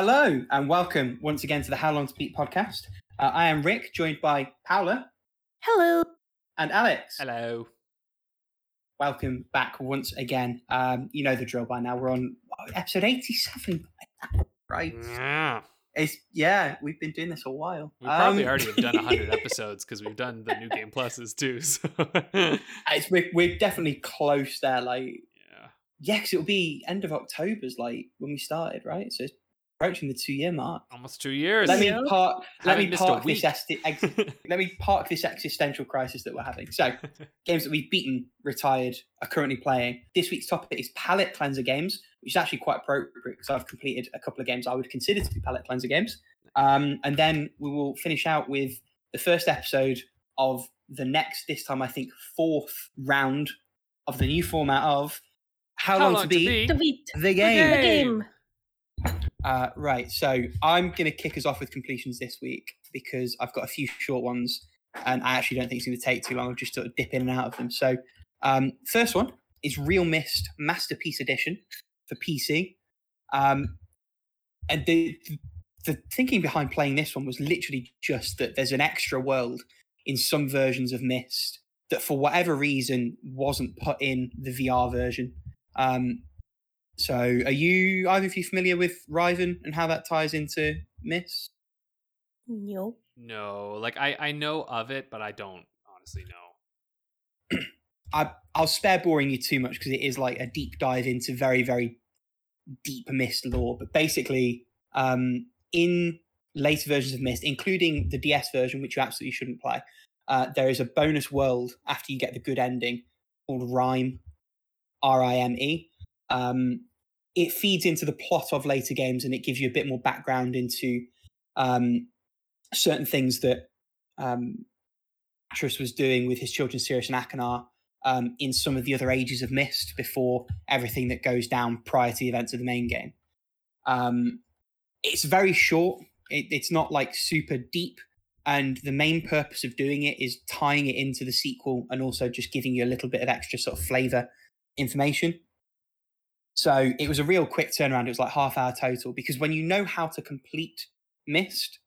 Hello and welcome once again to the How Long to Beat podcast. Uh, I am Rick, joined by Paula Hello. and Alex. Hello. Welcome back once again. Um, you know the drill by now. We're on episode eighty-seven, right? Yeah. It's yeah, we've been doing this a while. We probably Um, already have done 100 episodes because we've done the new game pluses too. So. It's, we're, we're definitely close there. Like yeah. yeah, because it'll be end of October's like when we started, right? So it's approaching the two-year mark. Almost two years. Let me Yeah. park. Let me park this. week. Esti- ex- let me park this existential crisis that we're having. So, games that we've beaten, retired, are currently playing. This week's topic is palette cleanser games, which is actually quite appropriate because I've completed a couple of games I would consider to be palette cleanser games. Um, and then we will finish out with the first episode of the next, this time I think fourth round of the new format of How, long, to beat The beat. the The game. game. Uh, right, so I'm going to kick us off with completions this week because I've got a few short ones and I actually don't think it's going to take too long. I'll just sort of dip in and out of them. So, um, first one is Real Myst Masterpiece Edition for PC. Um, and the, the thinking behind playing this one was literally just that there's an extra world in some versions of Myst that, for whatever reason, wasn't put in the VR version. Um, so, are you either of you familiar with Riven and how that ties into Myst? No. no, like I, I know of it, but I don't honestly know. I, I'll spare boring you too much because it is like a deep dive into very, very deep Myst lore. But basically, um, in later versions of Myst, including the DS version, which you absolutely shouldn't play, uh, there is a bonus world after you get the good ending called Rime, R I M E. Um, it feeds into the plot of later games and it gives you a bit more background into um, certain things that um, was doing with his children, Sirrus and Achenar, um, in some of the other ages of Myst before everything that goes down prior to the events of the main game. Um, it's very short. It, it's not like super deep, and the main purpose of doing it is tying it into the sequel and also just giving you a little bit of extra sort of flavor information. So it was a real quick turnaround. It was like half hour total because when you know how to complete Myst,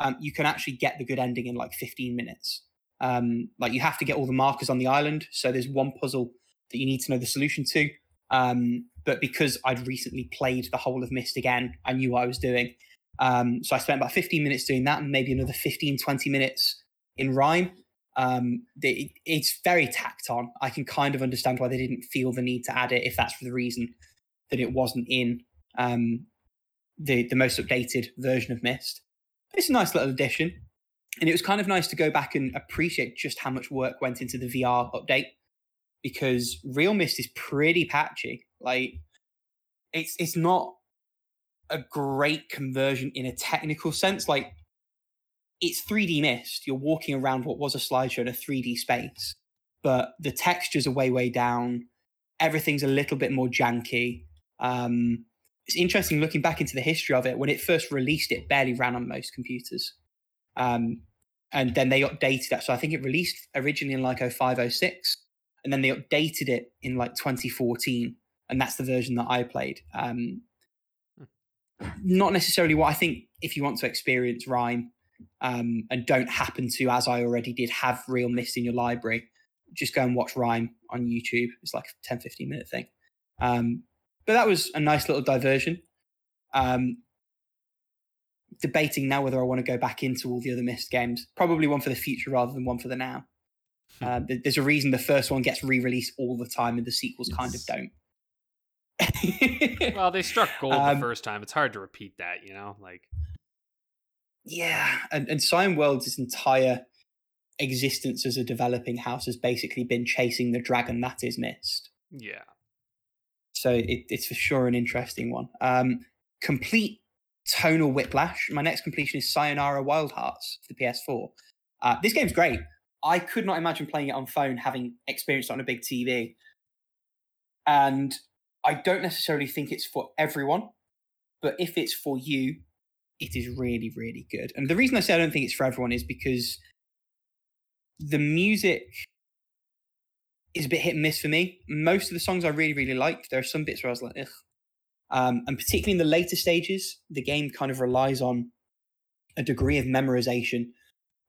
um, you can actually get the good ending in like 15 minutes. Um, like you have to get all the markers on the island. So there's one puzzle that you need to know the solution to. Um, but because I'd recently played the whole of Myst again, I knew what I was doing. Um, so I spent about 15 minutes doing that and maybe another 15, 20 minutes in Rime. Um, it's very tacked on. I can kind of understand why they didn't feel the need to add it if that's for the reason that it wasn't in um, the, the most updated version of Myst. It's a nice little addition and it was kind of nice to go back and appreciate just how much work went into the VR update because Real Myst is pretty patchy. Like it's it's not a great conversion in a technical sense. Like it's 3D Myst. You're walking around what was a slideshow in a 3D space, but the textures are way way down. Everything's a little bit more janky. Um, it's interesting looking back into the history of it. When it first released, it barely ran on most computers. Um, and then they updated that. So I think it released originally in like 0506, and then they updated it in like 2014, and that's the version that I played. Um, not necessarily what I think if you want to experience Rime um, and don't happen to, as I already did, have Real Myst in your library, just go and watch Rime on YouTube. It's like a 10, 15 minute thing. Um, but that was a nice little diversion. Um, debating now whether I want to go back into all the other Myst games. Probably one for the future rather than one for the now. Uh, there's a reason the first one gets re-released all the time, and the sequels kind of don't. Well, they struck gold Um, the first time. It's hard to repeat that, you know? Like, yeah, and and Cyan World's entire existence as a developing house has basically been chasing the dragon that is Myst. yeah. So it, it's for sure an interesting one. Um, complete tonal whiplash. My next completion is Sayonara Wild Hearts for the PS4. Uh, this game's great. I could not imagine playing it on phone, having experienced it on a big TV. And I don't necessarily think it's for everyone, but if it's for you, it is really, really good. And the reason I say I don't think it's for everyone is because the music is a bit hit and miss for me. Most of the songs I really, really liked. There are some bits where I was like, ugh. Um, and particularly in the later stages, the game kind of relies on a degree of memorization.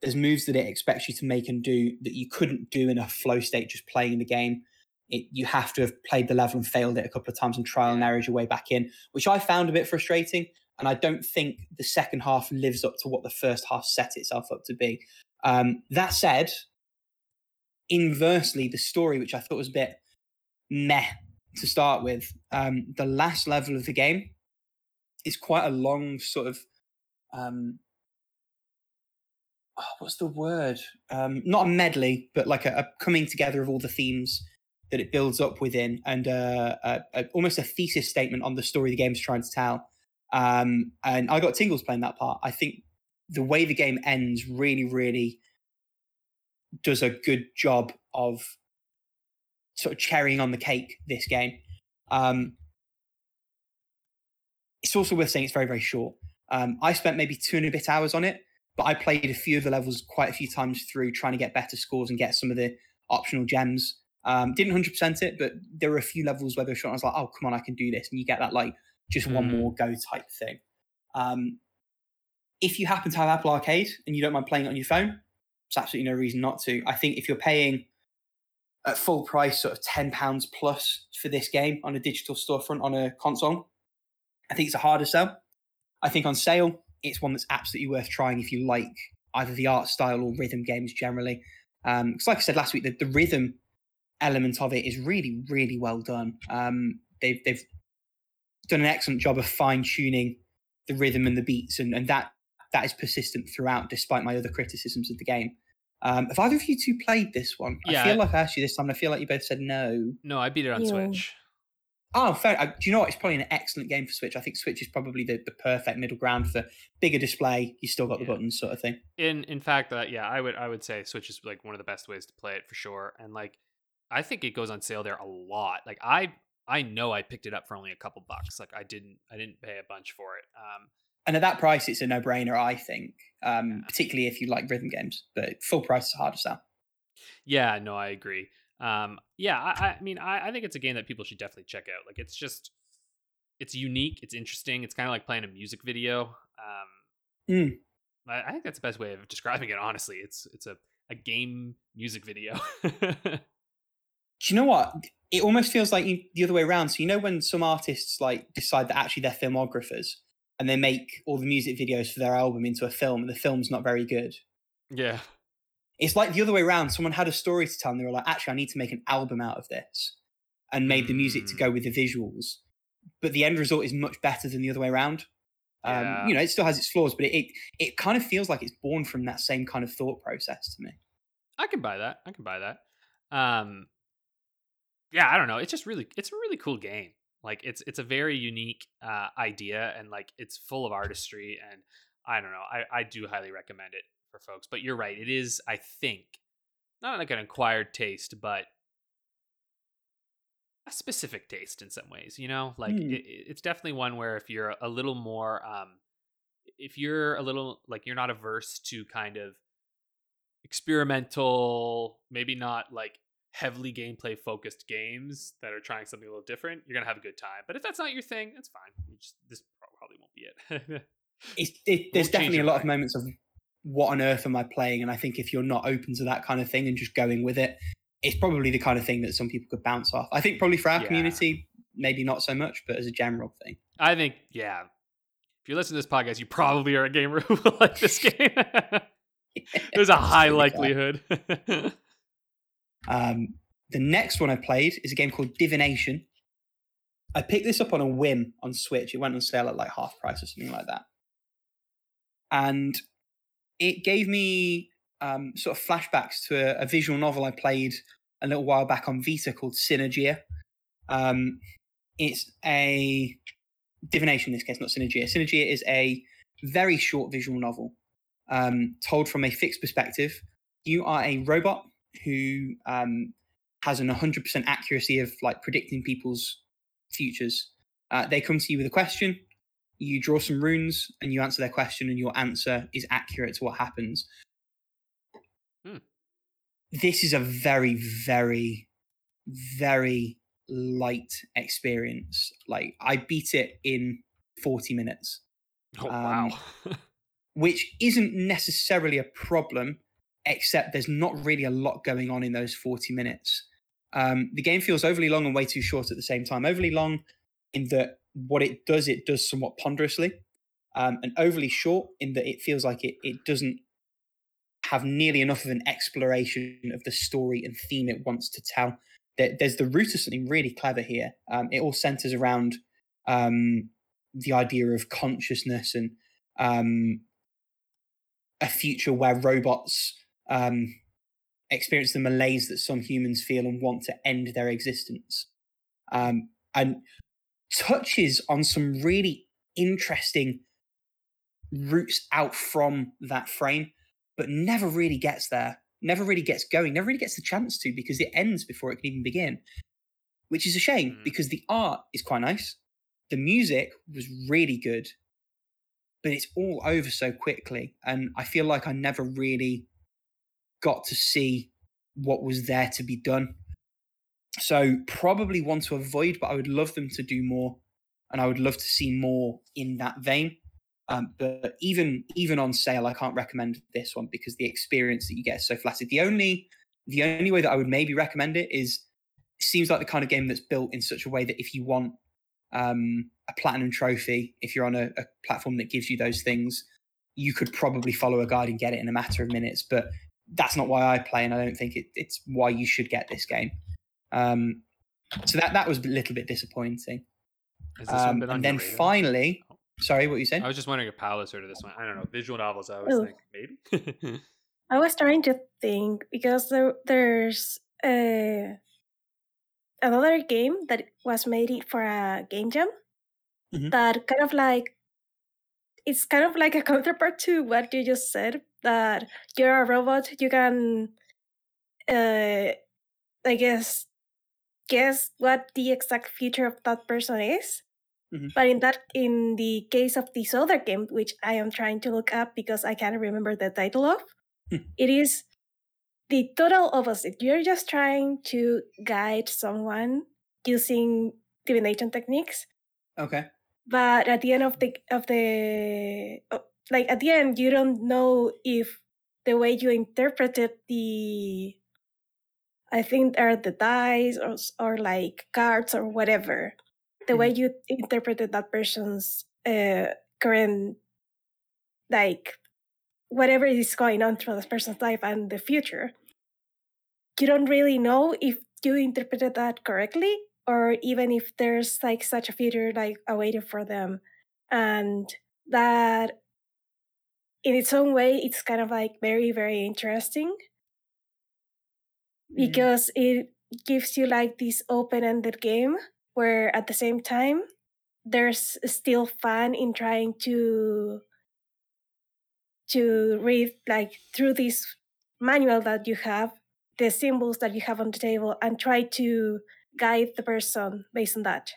There's moves that it expects you to make and do that you couldn't do in a flow state just playing the game. It, you have to have played the level and failed it a couple of times and trial and error your way back in, which I found a bit frustrating. And I don't think the second half lives up to what the first half set itself up to be. Um, that said, inversely, the story, which I thought was a bit meh to start with, um, the last level of the game is quite a long sort of um, oh, what's the word? Um, not a medley, but like a, a, coming together of all the themes that it builds up within, and uh, a, a, almost a thesis statement on the story the game's trying to tell. Um, and I got tingles playing that part. I think the way the game ends really, really does a good job of sort of cherrying on the cake this game. Um, it's also worth saying it's very, very short. Um, I spent maybe two and a bit hours on it, but I played a few of the levels quite a few times through trying to get better scores and get some of the optional gems. Um, didn't 100% it, but there were a few levels where the shot I was like, oh, come on, I can do this. And you get that like just mm. one more go type thing. Um, if you happen to have Apple Arcade and you don't mind playing it on your phone, there's absolutely no reason not to. I think if you're paying at full price, sort of £10 plus for this game on a digital storefront on a console, I think it's a harder sell. I think on sale, it's one that's absolutely worth trying if you like either the art style or rhythm games generally. Because, um, like I said last week, the, the, rhythm element of it is really, really well done. Um, they've they've done an excellent job of fine tuning the rhythm and the beats, and, and that that is persistent throughout, despite my other criticisms of the game. Um, have either of you two played this one? Yeah. I feel like I asked you this time. I feel like you both said no. No, I beat it on yeah. Switch. Oh, fair. Uh, do you know what? It's probably an excellent game for Switch. I think Switch is probably the, the perfect middle ground for bigger display. You still got the buttons, sort of thing. In in fact, uh, yeah, I would I would say Switch is like one of the best ways to play it for sure. And like, I think it goes on sale there a lot. Like I I know I picked it up for only a couple bucks. Like I didn't I didn't pay a bunch for it. Um, and at that price, it's a no brainer. I think, um, yeah. particularly if you like rhythm games. But full price is hard to sell. Yeah, no, I agree. Um, yeah, I, I mean, I, I think it's a game that people should definitely check out. Like, it's just, it's unique, it's interesting. It's kind of like playing a music video. Um, mm. I, I think that's the best way of describing it. Honestly, it's it's a a game music video. Do you know what? It almost feels like the other way around. So you know when some artists like decide that actually they're filmographers and they make all the music videos for their album into a film, and the film's not very good. Yeah. It's like the other way around. Someone had a story to tell, and they were like, "Actually, I need to make an album out of this," and made the music to go mm. with the visuals. But the end result is much better than the other way around. Um, yeah. You know, it still has its flaws, but it, it it kind of feels like it's born from that same kind of thought process to me. I can buy that. I can buy that. Um, yeah, I don't know. It's just really, it's a really cool game. Like it's it's a very unique uh, idea, and like it's full of artistry, and I don't know. I I do highly recommend it for folks. But you're right. It is, I think, not like an acquired taste, but a specific taste in some ways. You know, like mm. it, it's definitely one where if you're a little more, um, if you're a little like you're not averse to kind of experimental, maybe not like heavily gameplay focused games that are trying something a little different, you're gonna have a good time. But if that's not your thing, that's fine. You just this probably won't be it. it's, it there's definitely a lot mind. of moments of what on earth am I playing? And I think if you're not open to that kind of thing and just going with it, it's probably the kind of thing that some people could bounce off. I think probably for our yeah. community, maybe not so much, but as a general thing. I think, yeah. If you listen to this podcast, you probably are a gamer who will like this game. There's a high likelihood. Um, the next one I played is a game called Divination. I picked this up on a whim on Switch. It went on sale at like half price or something like that. And it gave me um, sort of flashbacks to a, a, visual novel I played a little while back on Vita called Synergia. Um, it's a divination in this case, not Synergia. Synergia is a very short visual novel um, told from a fixed perspective. You are a robot who um, has an 100% accuracy of like predicting people's futures. Uh, they come to you with a question you draw some runes and you answer their question, and your answer is accurate to what happens. Hmm. This is a very, very, very light experience. Like I beat it in 40 minutes, Oh Um, wow. which isn't necessarily a problem, except there's not really a lot going on in those 40 minutes. Um, the game feels overly long and way too short at the same time. Overly long in that what it does, it does somewhat ponderously, um, and overly short in that it feels like it, it doesn't have nearly enough of an exploration of the story and theme it wants to tell. There, there's the root of something really clever here. Um, it all centers around um, the idea of consciousness and um, a future where robots um, experience the malaise that some humans feel and want to end their existence. Um, and touches on some really interesting roots out from that frame, but never really gets there, never really gets going, never really gets the chance to because it ends before it can even begin, which is a shame Mm. because the art is quite nice. The music was really good, but it's all over so quickly. And I feel like I never really got to see what was there to be done. So probably one to avoid, but I would love them to do more, and I would love to see more in that vein. Um, but even even on sale, I can't recommend this one because the experience that you get is so flaccid. The only the only way that I would maybe recommend it is it seems like the kind of game that's built in such a way that if you want um, a platinum trophy, if you're on a, a platform that gives you those things, you could probably follow a guide and get it in a matter of minutes. But that's not why I play, and I don't think it, it's why you should get this game. Um, so that that was a little bit disappointing. Has this one Um, been and then radar? finally, sorry, what were you saying? I was just wondering if Paolo sort of this one. I don't know. Visual novels, I was Oh. think maybe. I was trying to think because there, there's uh, another game that was made for a game jam Mhm. that kind of like it's kind of like a counterpart to what you just said that you're a robot you can uh i guess guess what the exact future of that person is Mhm. but in that in the case of this other game which i am trying to look up because i can't remember the title of Hmm. it is the total opposite you're just trying to guide someone using divination techniques Okay. but at the end of the of the like at the end you don't know if the way you interpreted the i think are the dice or, or like cards or whatever. The way you interpreted that person's uh, current like whatever is going on through this person's life and the future. You don't really know if you interpreted that correctly or even if there's like such a future like awaiting for them. And that in its own way it's kind of like very very interesting Mm. because it gives you like this open-ended game where at the same time there's still fun in trying to to read like through this manual that you have the symbols that you have on the table and try to guide the person based on that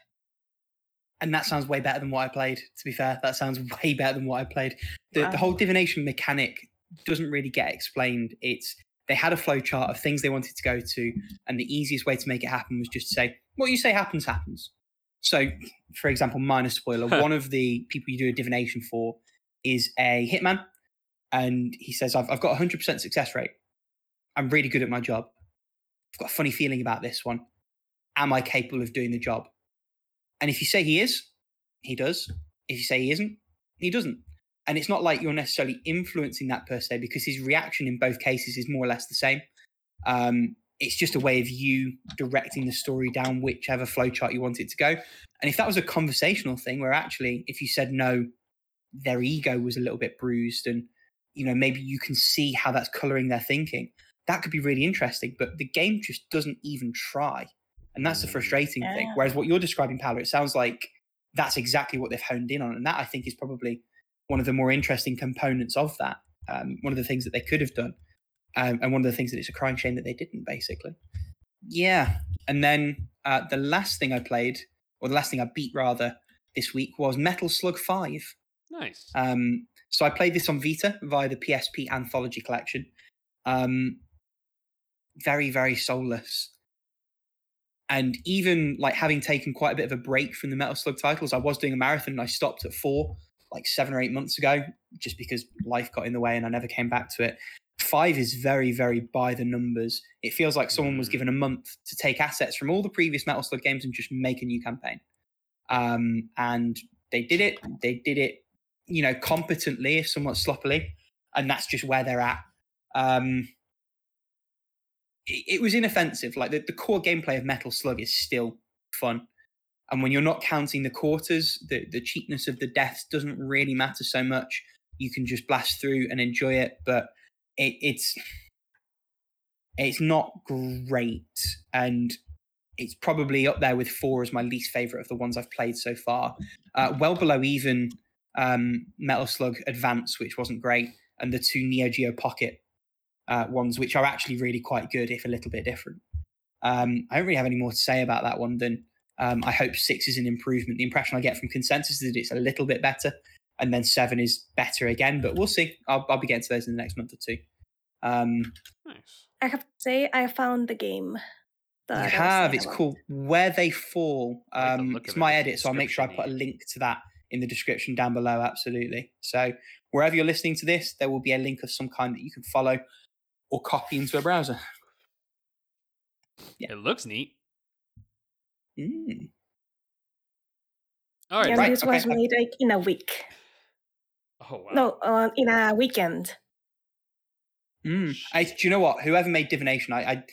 And that sounds way better than what I played. To be fair, that sounds way better than what I played. The, the whole divination mechanic doesn't really get explained. It's they had a flow chart of things they wanted to go to, and the easiest way to make it happen was just to say, "What you say happens, happens." So, for example, minor spoiler: one of the people you do a divination for is a hitman, and he says, "I've, I've got a hundred percent success rate. I'm really good at my job. I've got a funny feeling about this one. Am I capable of doing the job?" And if you say he is, he does. If you say he isn't, he doesn't. And it's not like you're necessarily influencing that per se because his reaction in both cases is more or less the same. Um, it's just a way of you directing the story down whichever flowchart you want it to go. And if that was a conversational thing where actually, if you said no, their ego was a little bit bruised and you know maybe you can see how that's coloring their thinking that could be really interesting but the game just doesn't even try and that's the frustrating thing whereas what you're describing Paolo, it sounds like that's exactly what they've honed in on and that i think is probably one of the more interesting components of that um, one of the things that they could have done um, and one of the things that it's a crying shame that they didn't basically yeah and then uh, the last thing i played or the last thing i beat rather this week was metal slug 5 nice. um, so I played this on Vita via the PSP Anthology Collection. Um, very, very soulless. And even like having taken quite a bit of a break from the Metal Slug titles, I was doing a marathon and I stopped at four like seven or eight months ago, just because life got in the way and I never came back to it. Five is very, very by the numbers. It feels like someone was Mm. given a month to take assets from all the previous Metal Slug games and just make a new campaign. Um, and they did it. They did it, you know, competently, if somewhat sloppily, and that's just where they're at. Um, it, was inoffensive. Like the, the core gameplay of Metal Slug is still fun. And when you're not counting the quarters, the, the cheapness of the deaths doesn't really matter so much. You can just blast through and enjoy it, but it, it's it's not great, and it's probably up there with four as my least favorite of the ones I've played so far. Uh, well below even um, Metal Slug Advance, which wasn't great, and the two Neo Geo Pocket uh, ones, which are actually really quite good, if a little bit different. Um, I don't really have any more to say about that one than um, I hope six is an improvement. The impression I get from consensus is that it's a little bit better, and then seven is better again. But we'll see. I'll, I'll be getting to those in the next month or two. Um, Nice. I have to say, I found the game. you that I have. It's about. called Where They Fall. I like the Um, it's of it my edit, so I'll make sure I put a link to that in the description down below. Absolutely. So wherever you're listening to this, there will be a link of some kind that you can follow or copy into a browser. Yeah. It looks neat. Mm. All right. and right, this was okay. made like in a week. Oh wow. No, uh, in a weekend. Mm. I, do you know what? Whoever made divination, I, I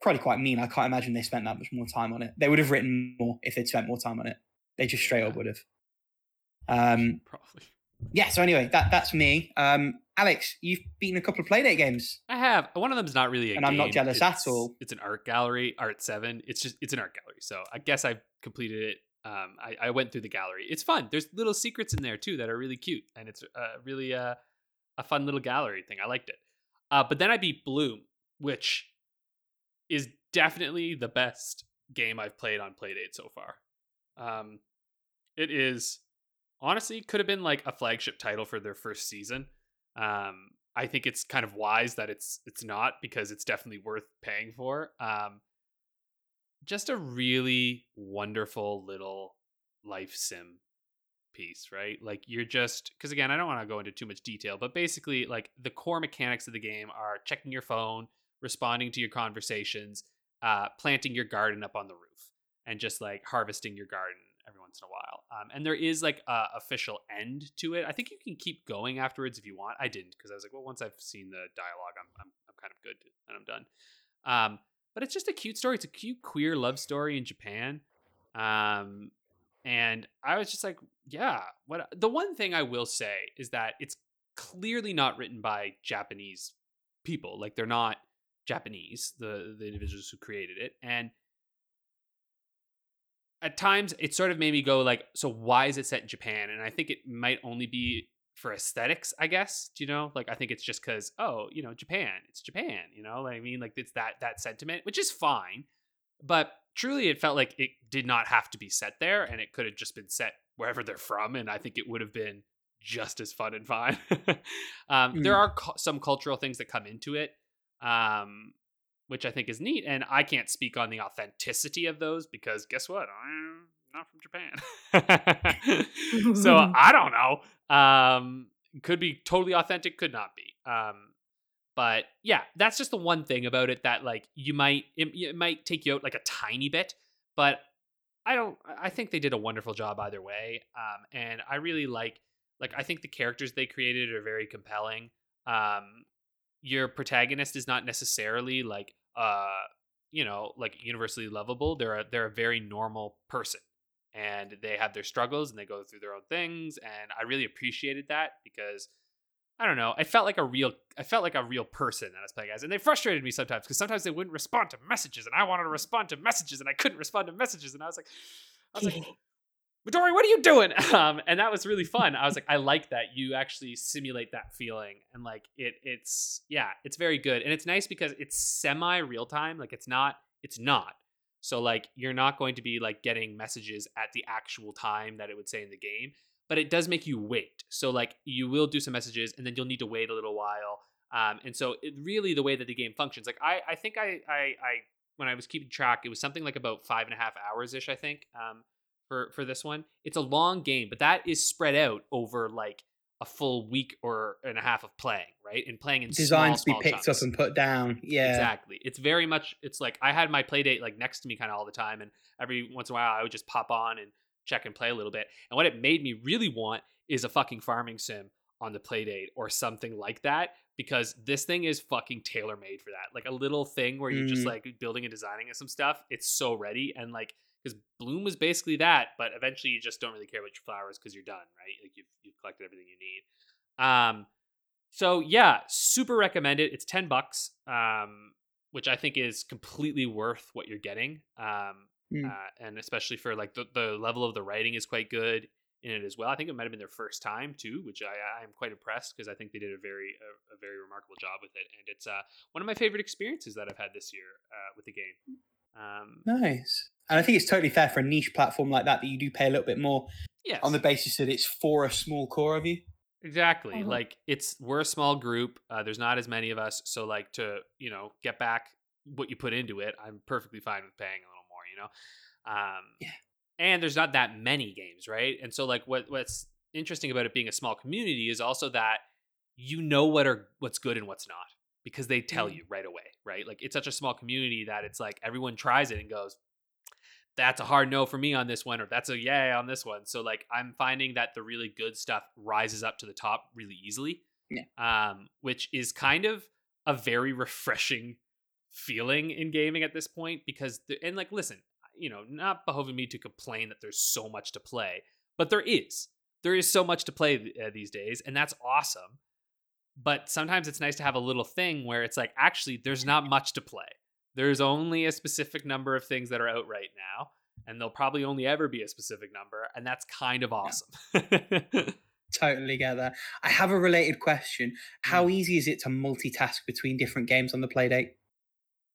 probably quite mean. I can't imagine they spent that much more time on it. They would have written more if they'd spent more time on it. They just straight up would have. Um, Probably. yeah. So anyway, that that's me. Um, Alex, you've beaten a couple of Playdate games. I have. One of them's not really a game. And I'm not game, jealous at it's- all. It's an art gallery, Art Seven. It's just it's an art gallery. So I guess I've completed it. Um, I, I went through the gallery. It's fun. There's little secrets in there too that are really cute, and it's uh, really uh, a fun little gallery thing. I liked it. Uh, but then I beat Bloom, which is definitely the best game I've played on Playdate so far. Um, it is honestly could have been like a flagship title for their first season. Um, I think it's kind of wise that it's it's not because it's definitely worth paying for. Um, just a really wonderful little life sim piece, right? Like you're just because again, I don't want to go into too much detail, but basically, like the core mechanics of the game are checking your phone, responding to your conversations, uh, planting your garden up on the roof, and just like harvesting your garden once in a while. Um, and there is like a official end to it. I think you can keep going afterwards if you want. I didn't because I was like, well, once I've seen the dialogue, I'm I'm, I'm kind of good and I'm done. Um, but it's just a cute story. It's a cute queer love story in Japan. Um, and I was just like, yeah. What the one thing I will say is that it's clearly not written by Japanese people. Like they're not Japanese, the the individuals who created it, and at times it sort of made me go like, so why is it set in Japan? And I think it might only be for aesthetics, I guess. Do you know? Like I think it's just because oh, you know, Japan, it's Japan. You know, like, I mean, like it's that that sentiment, which is fine, but truly, it felt like it did not have to be set there, and it could have just been set wherever they're from, and I think it would have been just as fun and fine. um, There Mm. are cu- some cultural things that come into it. Um, which I think is neat. And I can't speak on the authenticity of those because guess what? I'm not from Japan. so I don't know. Um, could be totally authentic, could not be. Um, but yeah, that's just the one thing about it that like you might it, it might take you out like a tiny bit, but I don't. I think they did a wonderful job either way. Um, and I really like like I think the characters they created are very compelling. Um, your protagonist is not necessarily like uh you know like universally lovable they're a they're a very normal person and they have their struggles and they go through their own things and i really appreciated that because i don't know i felt like a real i felt like a real person that i was playing as and they frustrated me sometimes because sometimes they wouldn't respond to messages and i wanted to respond to messages and i couldn't respond to messages and i was like i was like Midori, what are you doing? Um, and that was really fun. I was like, I like that you actually simulate that feeling, and like it, it's yeah, it's very good, and it's nice because it's semi real time. Like it's not, it's not. So like you're not going to be like getting messages at the actual time that it would say in the game, but it does make you wait. So like you will do some messages, and then you'll need to wait a little while. Um, and so it really the way that the game functions, like I, I think I, I, I when I was keeping track, it was something like about five and a half hours ish, I think, um, for for this one. It's a long game, but that is spread out over like a full week or and a half of playing, right? And playing in Designed small, to be picked chunks. up and put down. Yeah. Exactly. It's very much. It's like I had my play date like next to me kind of all the time, and every once in a while I would just pop on and check and play a little bit. And what it made me really want is a fucking farming sim on the play date or something like that because this thing is fucking tailor made for that. Like a little thing where you're just Mm. like building and designing and some stuff. It's so ready and like because Bloom was basically that, but eventually you just don't really care about your flowers because you're done, right? Like you've you've collected everything you need. Um, so yeah, super recommend it. It's ten bucks, um, which I think is completely worth what you're getting. Um, Mm. uh, and especially for like the, the level of the writing is quite good in it as well. I think it might have been their first time too, which I I'm quite impressed because I think they did a very a, a very remarkable job with it, and it's uh one of my favorite experiences that I've had this year uh, with the game. Um, Nice. And I think it's totally fair for a niche platform like that that you do pay a little bit more yes, on the basis that it's for a small core of you. Exactly. Mhm. Like it's we're a small group. Uh, there's not as many of us, so like to you know get back what you put into it, I'm perfectly fine with paying a little more. You know. Um, Yeah. And there's not that many games, right? And so like what what's interesting about it being a small community is also that you know what are what's good and what's not because they tell Mm. you right away, right? Like it's such a small community that it's like everyone tries it and goes, that's a hard no for me on this one, or that's a yay on this one. So like I'm finding that the really good stuff rises up to the top really easily. Yeah. Um, which is kind of a very refreshing feeling in gaming at this point because the, and like listen, you know, not behoving me to complain that there's so much to play, but there is. There is so much to play uh, these days, and that's awesome. But sometimes it's nice to have a little thing where it's like, actually, there's not much to play there's only a specific number of things that are out right now and there'll probably only ever be a specific number and that's kind of awesome Totally get that. I have a related question. Mm. How easy is it to multitask between different games on the Playdate?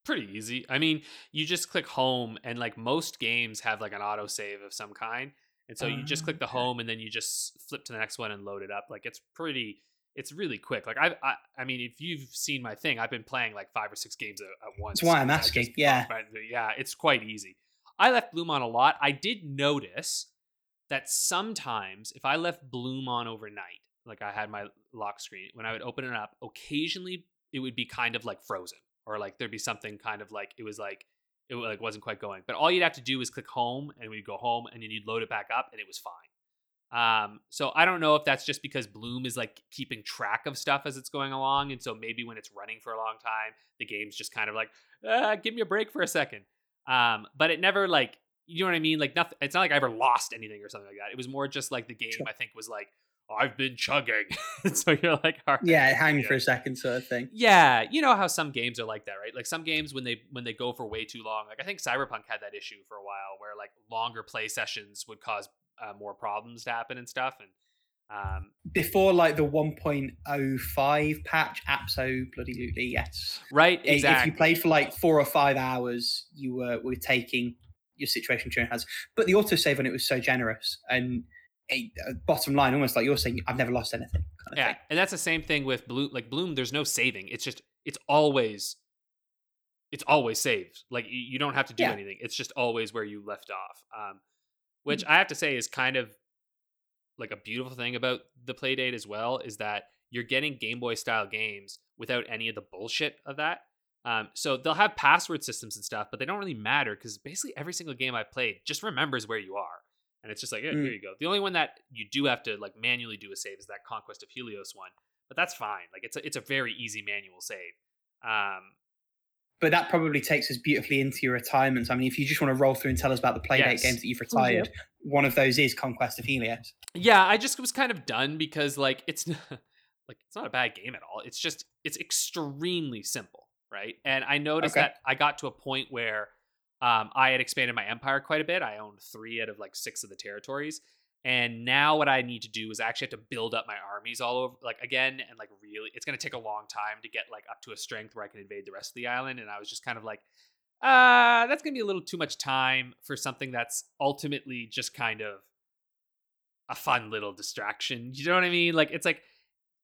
pretty easy i mean you just click home and like most games have like an auto save of some kind and so you just click the home and then you just flip to the next one and load it up like it's pretty it's really quick like i i, I mean if you've seen my thing i've been playing like five or six games at, at once That's why I'm just asking, yeah. pop right into- yeah it's quite easy. I left bloom on a lot. I did notice that sometimes if i left bloom on overnight like i had my lock screen when i would open it up occasionally it would be kind of like frozen or like there'd be something kind of like it was like it like wasn't quite going. But all you'd have to do is click home and we'd go home and then you'd load it back up and it was fine um so i don't know if that's just because bloom is like keeping track of stuff as it's going along and so maybe when it's running for a long time the game's just kind of like uh, give me a break for a second. Um but it never like you know what i mean? Like nothing it's not like i ever lost anything or something like that. It was more just like the game i think was like i've been chugging so you're like right, Yeah, hang yeah. for a second, sort of thing. yeah, you know how some games are like that, right? Like some games when they when they go for way too long. Like I think Cyberpunk had that issue for a while, where like longer play sessions would cause uh, more problems to happen and stuff. And um, Before like the 1.05 patch, absolutely, yes. right, exactly. If you played for like four or five hours, you were were taking your situation to has. But the autosave on it was so generous, and eh, uh, bottom line, almost like you're saying, I've never lost anything. Kind of yeah, thing. and that's the same thing with Bloom. Like Bloom, there's no saving. It's just it's always it's always saved. Like you, don't have to do Yeah. anything. It's just always where you left off. Um, which I have to say is kind of like a beautiful thing about the Playdate as well is that you're getting Game Boy style games without any of the bullshit of that. Um, so they'll have password systems and stuff, but they don't really matter because basically every single game I've played just remembers where you are. And it's just like, yeah, Mm. here you go. The only one that you do have to like manually do a save is that Conquest of Helios one, but that's fine. Like it's a, it's a very easy manual save. Um, But that probably takes us beautifully into your retirement. So I mean, if you just want to roll through and tell us about the Playdate Yes. games that you've retired, one of those is Conquest of Helios. yeah, I just was kind of done because like it's like it's not a bad game at all. It's just it's extremely simple, right? And I noticed Okay. that I got to a point where um, I had expanded my empire quite a bit. I owned three out of like six of the territories, and now what I need to do is actually have to build up my armies all over like again, and like really, it's going to take a long time to get like up to a strength where I can invade the rest of the island. And I was just kind of like. Uh, that's gonna be a little too much time for something that's ultimately just kind of a fun little distraction. You know what I mean? Like it's like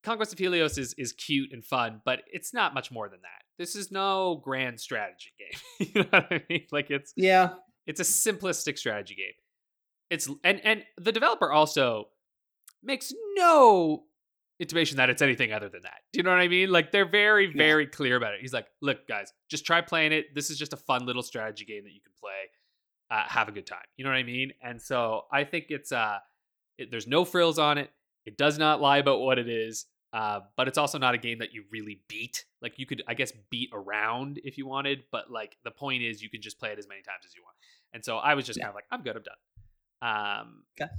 Conquest of Helios is is cute and fun, but it's not much more than that. This is no grand strategy game. you know what I mean? Like it's Yeah. it's a simplistic strategy game. It's and and the developer also makes no intimation that it's anything other than that. Do you know what I mean? Like they're very Yeah. very clear about it. He's like, "Look, guys, just try playing it. This is just a fun little strategy game that you can play. Uh, have a good time." You know what I mean? And so I think it's uh it, there's no frills on it. It does not lie about what it is. Uh, but it's also not a game that you really beat. Like you could, I guess, beat around if you wanted, but like the point is you can just play it as many times as you want. And so I was just Yeah. kind of like, I'm good, I'm done. Um, Okay.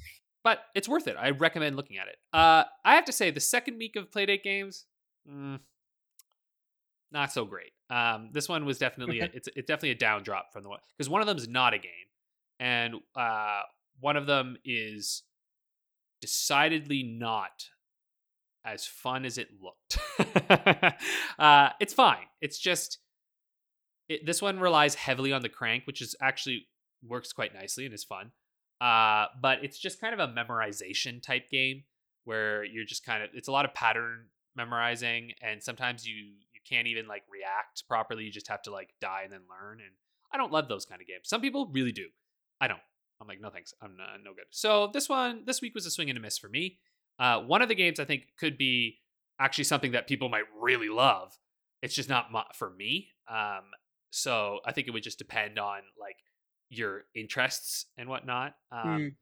But it's worth it. I recommend looking at it. Uh, I have to say, the second week of Playdate games, mm, not so great. Um, this one was definitely a, it's it's definitely a down drop from the one because one of them is not a game, and uh, one of them is decidedly not as fun as it looked. uh, it's fine. It's just it, this one relies heavily on the crank, which is actually works quite nicely and is fun. Uh, but it's just kind of a memorization type game where you're just kind of it's a lot of pattern memorizing, and sometimes you you can't even like react properly. You just have to like die and then learn. And I don't love those kind of games. Some people really do. I don't. I'm like, no thanks. I'm not, no good. So this one, this week was a swing and a miss for me. Uh, one of the games I think could be actually something that people might really love. It's just not for me. Um, so I think it would just depend on like your interests and whatnot. Um, Mm.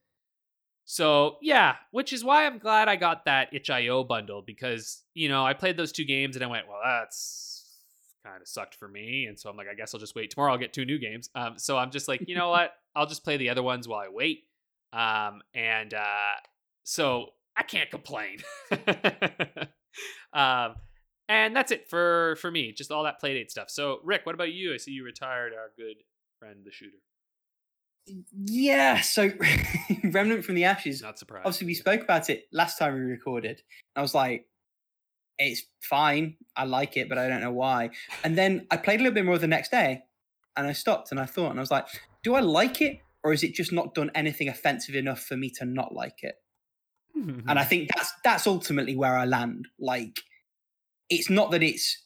So yeah, which is why I'm glad I got that itch.io bundle because you know I played those two games and I went, well, that's kind of sucked for me, and so I'm like, I guess I'll just wait. Tomorrow I'll get two new games. Um, so I'm just like, you know what? I'll just play the other ones while I wait. Um, and uh, so I can't complain. um, and that's it for for me. Just all that playdate stuff. So Rick, what about you? I see you retired our good friend the shooter. Yeah. So Remnant from the Ashes. Not surprised. Obviously, we spoke about it last time we recorded. I was like, it's fine. I like it, but I don't know why. And then I played a little bit more the next day and I stopped and I thought, and I was like, do I like it? Or is it just not done anything offensive enough for me to not like it? And I mm-hmm. think that's that's ultimately where I land. Like, it's not that it's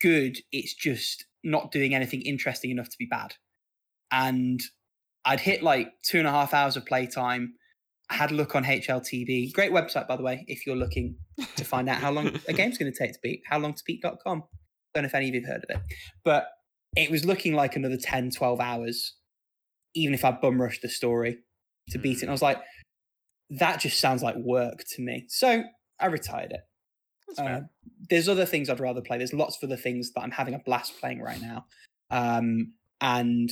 good; it's just not doing anything interesting enough to be bad. And I'd hit like two and a half hours of playtime. I had a look on HLTB, great website by the way. If you're looking to find out how long a game's going to take to beat, howlongtobeat.com. Don't know if any of you've heard of it, but it was looking like another 10, 12 hours, even if I bum rushed the story to beat it. And I mm. was like, that just sounds like work to me. So I retired it. Uh, there's other things I'd rather play. There's lots of other things that I'm having a blast playing right now. Um, and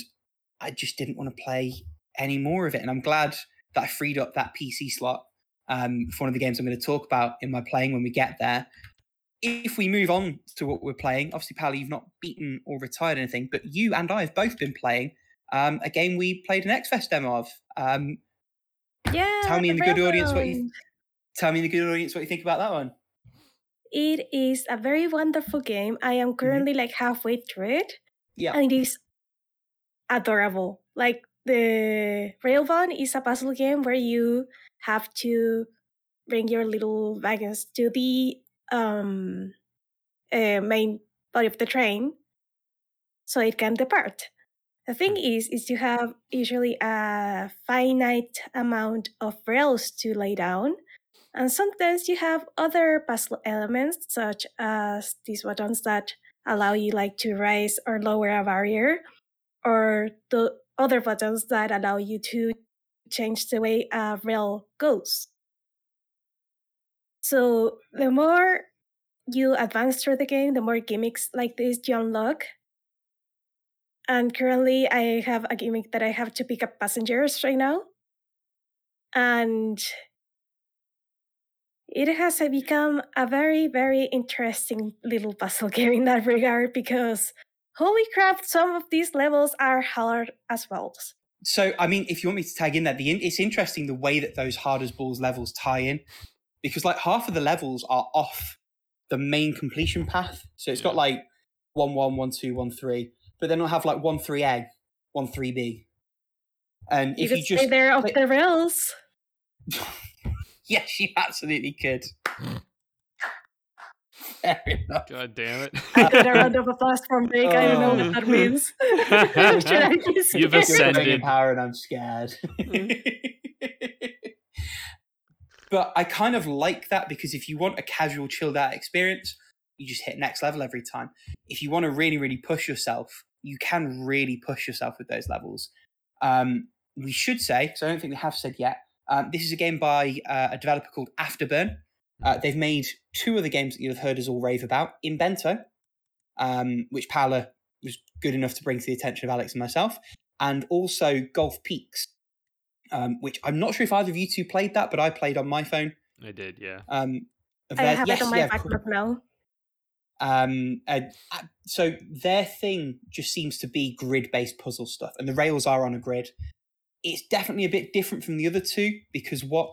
I just didn't want to play any more of it. And I'm glad that I freed up that PC slot um, for one of the games I'm going to talk about in my playing when we get there. If we move on to what we're playing, obviously, Pally, you've not beaten or retired anything, but you and I have both been playing um, a game we played an X-Fest demo of. Um, Yeah. Tell me in the good audience what you- tell me in the good audience what you think about that one. It is a very wonderful game. I am currently like halfway through it, Yeah. and it is adorable. Like the Railbound is a puzzle game where you have to bring your little wagons to the um uh, main body of the train so it can depart. The thing mm. is, is you have usually a finite amount of rails to lay down, and sometimes you have other puzzle elements, such as these buttons that allow you like to raise or lower a barrier, or the other buttons that allow you to change the way a rail goes. So the more you advance through the game, the more gimmicks like this you unlock. And currently, I have a gimmick that I have to pick up passengers right now. And it has uh, become a very, very interesting little puzzle game in that regard because holy crap, some of these levels are hard as well. So, I mean, if you want me to tag in there, the in- it's interesting the way that those hard as balls levels tie in, because like half of the levels are off the main completion path. So it's got like one one one two one three, but then it'll have like one three A, one three B, and You if could you stay just there off like- the rails. yes, you absolutely could. Fair enough. God damn it. I got a round of applause from Drake. I don't know what that Oh. means. I just You've say it? You're going in ascended. power and I'm scared. but I kind of like that because if you want a casual, chilled out experience, you just hit next level every time. If you want to really, really push yourself, you can really push yourself with those levels. Um, we should say, because I don't think they have said yet, um, this is a game by uh, a developer called Afterburn. Uh, they've made two other games that you've heard us all rave about Inbento, um, which Paola was good enough to bring to the attention of Alex and myself, and also Golf Peaks, um, which I'm not sure if either of you two played that, but I played on my phone. I did, yeah. Um, I have yes, it on my yeah, of course. now. Um, uh, uh, so their thing just seems to be grid-based puzzle stuff, and the rails are on a grid. It's definitely a bit different from the other two because what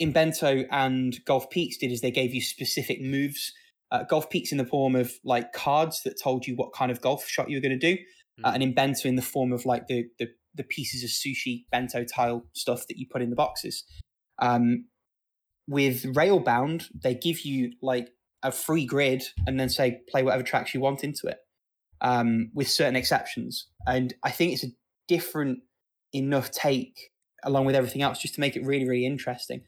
Inbento and Golf Peaks did is they gave you specific moves. Uh, golf Peaks in the form of like cards that told you what kind of golf shot you were going to do, uh, and Inbento in the form of like the, the the pieces of sushi bento tile stuff that you put in the boxes. Um, with Railbound, they give you like a free grid and then say play whatever tracks you want into it, um, with certain exceptions. And I think it's a different enough take along with everything else just to make it really, really interesting.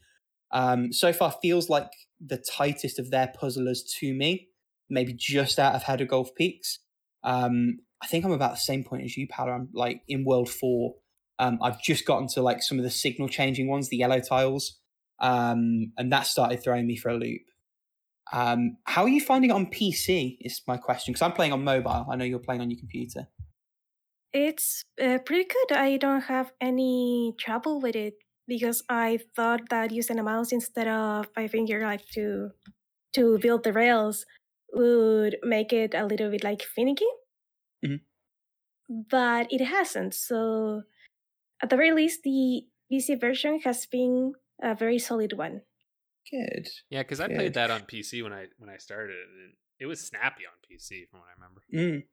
Um, so far, feels like the tightest of their puzzlers to me, maybe just out of Head of Golf Peaks. Um, I think I'm about the same point as you, Paolo. I'm like in World Four. Um, I've just gotten to like some of the signal changing ones, the yellow tiles, um, and that started throwing me for a loop. Um, how are you finding it on PC? Is my question because I'm playing on mobile. I know you're playing on your computer. It's uh, pretty good. I don't have any trouble with it because I thought that using a mouse instead of my finger, like to to build the rails, would make it a little bit like finicky. Mhm. But it hasn't. So at the very least, the PC version has been a very solid one. Good. Yeah, because I played that on PC when I when I started, and it was snappy on PC from what I remember. Mm.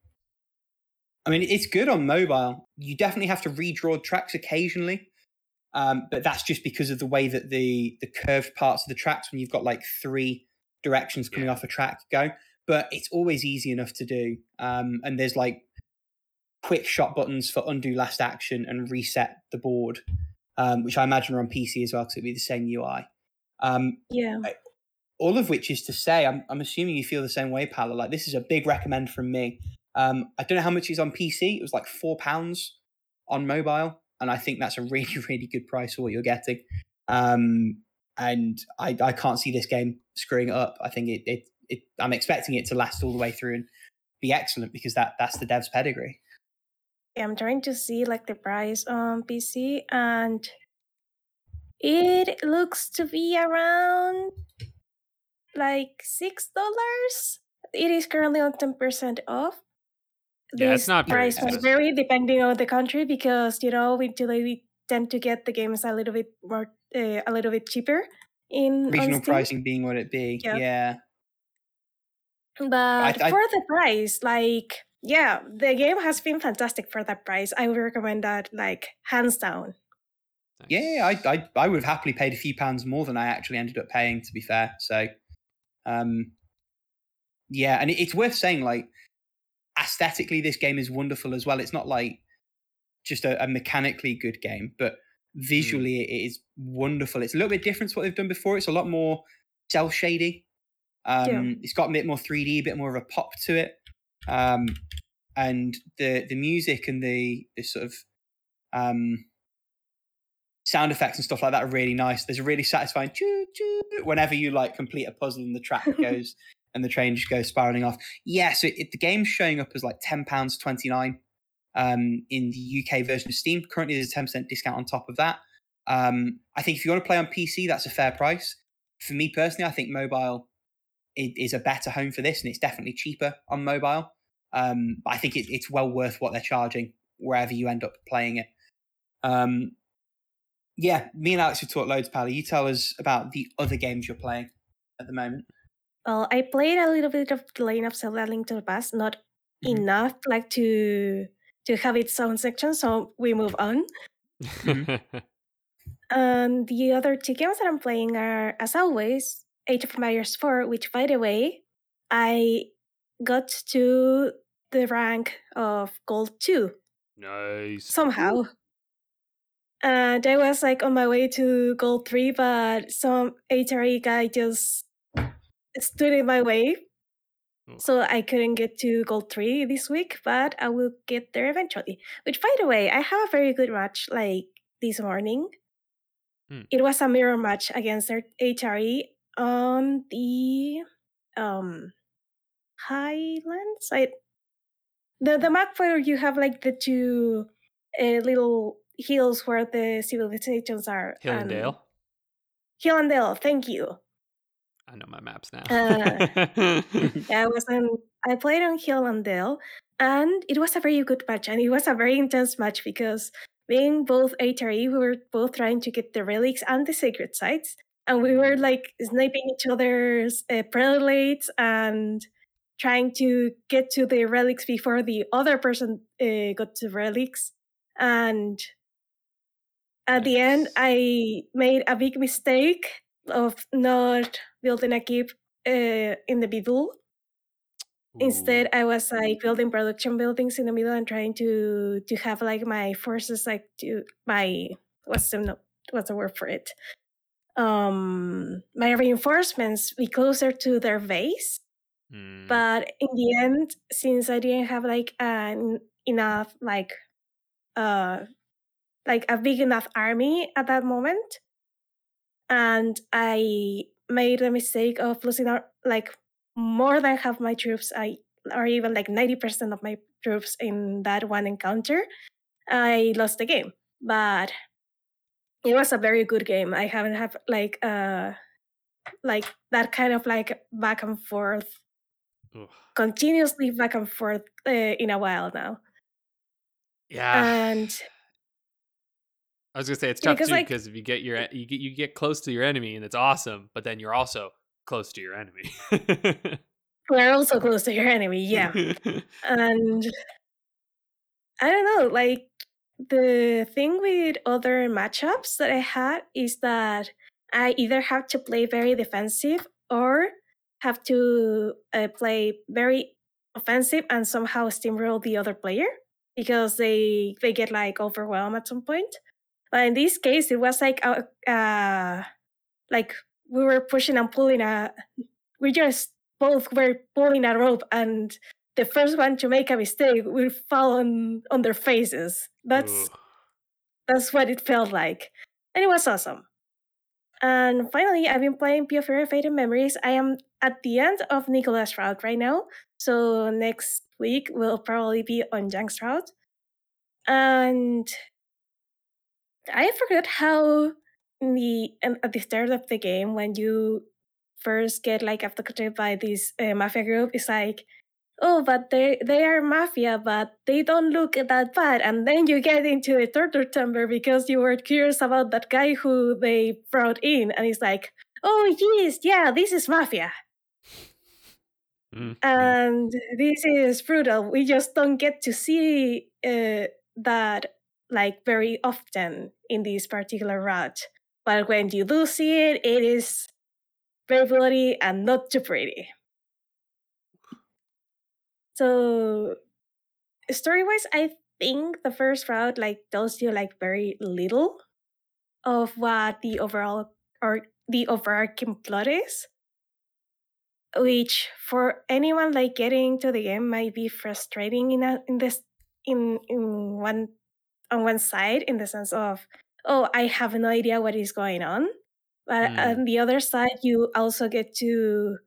I mean, it's good on mobile. You definitely have to redraw tracks occasionally, um, but that's just because of the way that the the curved parts of the tracks, when you've got like three directions coming Yeah. off a track, go. But it's always easy enough to do, um, and there's like quick shot buttons for undo last action and reset the board, um, which I imagine are on PC as well because it'd be the same UI. Um, Yeah. all of which is to say, I'm, I'm assuming you feel the same way, Paolo. Like this is a big recommend from me. Um, I don't know how much he's on PC. It was like four pounds on mobile, and I think that's a really, really good price for what you're getting. Um, and I, I can't see this game screwing it up. I think it, it, it, I'm expecting it to last all the way through and be excellent because that, that's the dev's pedigree. Yeah, I'm trying to see like the price on PC and it looks to be around like six dollars. It is currently on ten percent off. Yeah, it's This not very price might expensive. vary depending on the country because you know we do we tend to get the games a little bit more uh, a little bit cheaper in Regional pricing being what it be. Yeah. Yeah. But I- for the price, like yeah, the game has been fantastic for that price. I would recommend that like hands down. Nice. Yeah, I, I I would have happily paid a few pounds more than I actually ended up paying. To be fair, so um, yeah, and it, it's worth saying like aesthetically, this game is wonderful as well. It's not like just a, a mechanically good game, but visually it is wonderful. It's a little bit different to what they've done before. It's a lot more cell shady. Um, Yeah. It's got a bit more 3D, a bit more of a pop to it, um, and the the music and the the sort of um, sound effects and stuff like that are really nice. There's a really satisfying choo choo whenever you like complete a puzzle and the track goes and the train just goes spiraling off. Yeah, so it, the game's showing up as like ten pounds twenty nine um, in the UK version of Steam. Currently, there's a ten percent discount on top of that. Um, I think if you want to play on PC, that's a fair price. For me personally, I think mobile is a better home for this, and it's definitely cheaper on mobile. Um, but I think it, it's well worth what they're charging wherever you end up playing it. Um, yeah, me and Alex have talked loads, Pally. You tell us about the other games you're playing at the moment. Well, I played a little bit of The Legend of Zelda: Link to the Past, not Mhm. enough like to to have its own section. So we move on. And the other two games that I'm playing are, as always, Age of Empires 4, which, by the way, I got to the rank of gold two Nice. somehow. And I was like on my way to gold three, but some HRE guy just stood in my way. Oh. So I couldn't get to gold three this week, but I will get there eventually. Which, by the way, I have a very good match like this morning. Hmm. It was a mirror match against HRE on the um Highlands. I the the map where you have like the two uh, little hills where the civilizations are. Hill and um, Dale. Hill and Dale. Thank you. I know my maps now. Uh, Yeah, I was on. I played on Hill and Dale, and it was a very good match, and it was a very intense match because being both HRE, we were both trying to get the relics and the sacred sites, and we were like sniping each other's uh, prelates and trying to get to the relics before the other person uh, got to relics, and at the end, I made a big mistake of not building a keep uh, in the middle. Instead, I was like building production buildings in the middle and trying to to have like my forces like to my what's the no, what's the word for it? Um, my reinforcements be closer to their base. Mm, But in the end, since I didn't have like an enough like uh like a big enough army at that moment, and I made the mistake of losing out like more than half my troops, I or even like ninety percent of my troops in that one encounter, I lost the game. But it was a very good game. I haven't had like uh like that kind of like back and forth ugh. continuously back and forth uh, in a while now. yeah. And I was gonna say it's Yeah, tough 'cause, too like- because if you get your you get you get close to your enemy and it's awesome, but then you're also close to your enemy. we're also close to your enemy, yeah. and I don't know, like the thing with other matchups that I had is that I either have to play very defensive or have to uh, play very offensive and somehow steamroll the other player because they they get like overwhelmed at some point. But in this case, it was like a, uh, like we were pushing and pulling a we just both were pulling a rope and the first one to make a mistake will fall on, on their faces. That's Ooh. that's what it felt like. And it was awesome. And finally, I've been playing Piofiore Fated Memories. I am at the end of Nicola's route right now. So next week will probably be on Yang's route. And I forgot how the and at the start of the game when you first get like abducted by this uh, mafia group, it's like, oh, but they they are mafia, but they don't look that bad. And then you get into the torture chamber because you were curious about that guy who they brought in, and it's like, oh yes, yeah, this is mafia, Mm, mm. and this is brutal. We just don't get to see uh, that like very often in this particular route. But when you do see it, it is very bloody and not too pretty. So story wise, I think the first route like tells you like very little of what the overall or the overarching plot is. Which for anyone like getting to the game might be frustrating in a, in this in in one on one side in the sense of oh I have no idea what is going on, but Mm. on the other side you also get to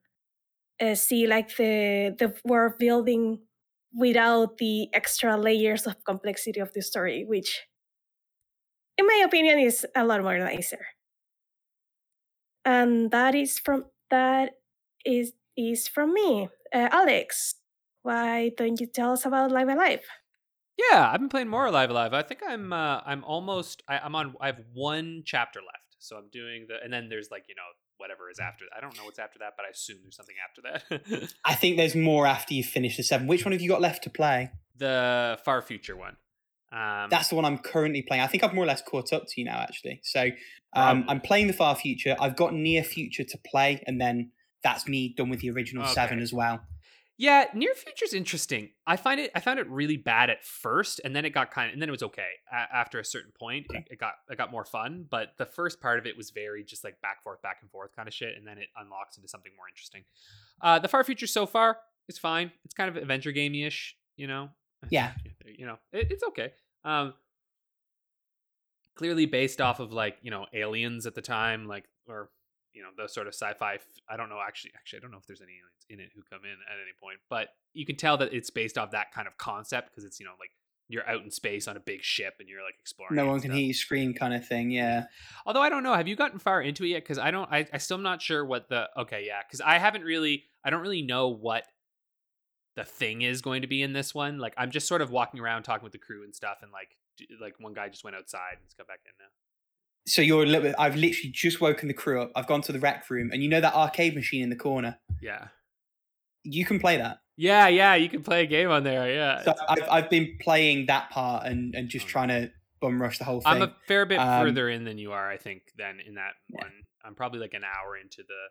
uh, see like the the world building without the extra layers of complexity of the story, which, in my opinion, is a lot more nicer. And that is from that is is from me, uh, Alex. Why don't you tell us about Live A Live? Yeah, I've been playing more Live A Live. I think I'm uh, I'm almost I, I'm on I have one chapter left. So I'm doing the and then there's like, you know, whatever is after that. I don't know what's after that, but I assume there's something after that. I think there's more after you finish the seven. Which one have you got left to play? the far future one. Um That's the one I'm currently playing. I think I've more or less caught up to you now, actually. So um. I'm playing the far future. I've got near future to play, and then that's me done with the original seven as well. Yeah, near future's interesting. I find it I found it really bad at first, and then it got kind of, and then it was okay a- after a certain point. It, it got it got more fun, but the first part of it was very just like back forth, back and forth kind of shit, and then it unlocks into something more interesting. Uh, the far future so far is fine. It's kind of adventure gamey ish, you know. Yeah. you know, it, it's okay. Um, clearly based off of like you know aliens at the time, like or you know the sort of sci-fi. I don't know actually. Actually, I don't know if there's any aliens in it who come in at any point, but you can tell that it's based off that kind of concept because it's you know like you're out in space on a big ship and you're like exploring. No one can hear you scream, kind of thing. Yeah. Although I don't know, have you gotten far into it yet? Because I don't. I, I still am not sure what the. Okay, yeah, because I haven't really. I don't really know what the thing is going to be in this one. Like I'm just sort of walking around talking with the crew and stuff, and like like one guy just went outside and he's got back in now. So you're a little bit. I've literally just woken the crew up. I've gone to the rec room, and you know that arcade machine in the corner. Yeah. You can play that. Yeah, yeah, you can play a game on there. Yeah. So I've I've been playing that part and and just Oh, trying to bum rush the whole thing. I'm a fair bit Um, further in than you are, I think, than in that Yeah. one. I'm probably like an hour into the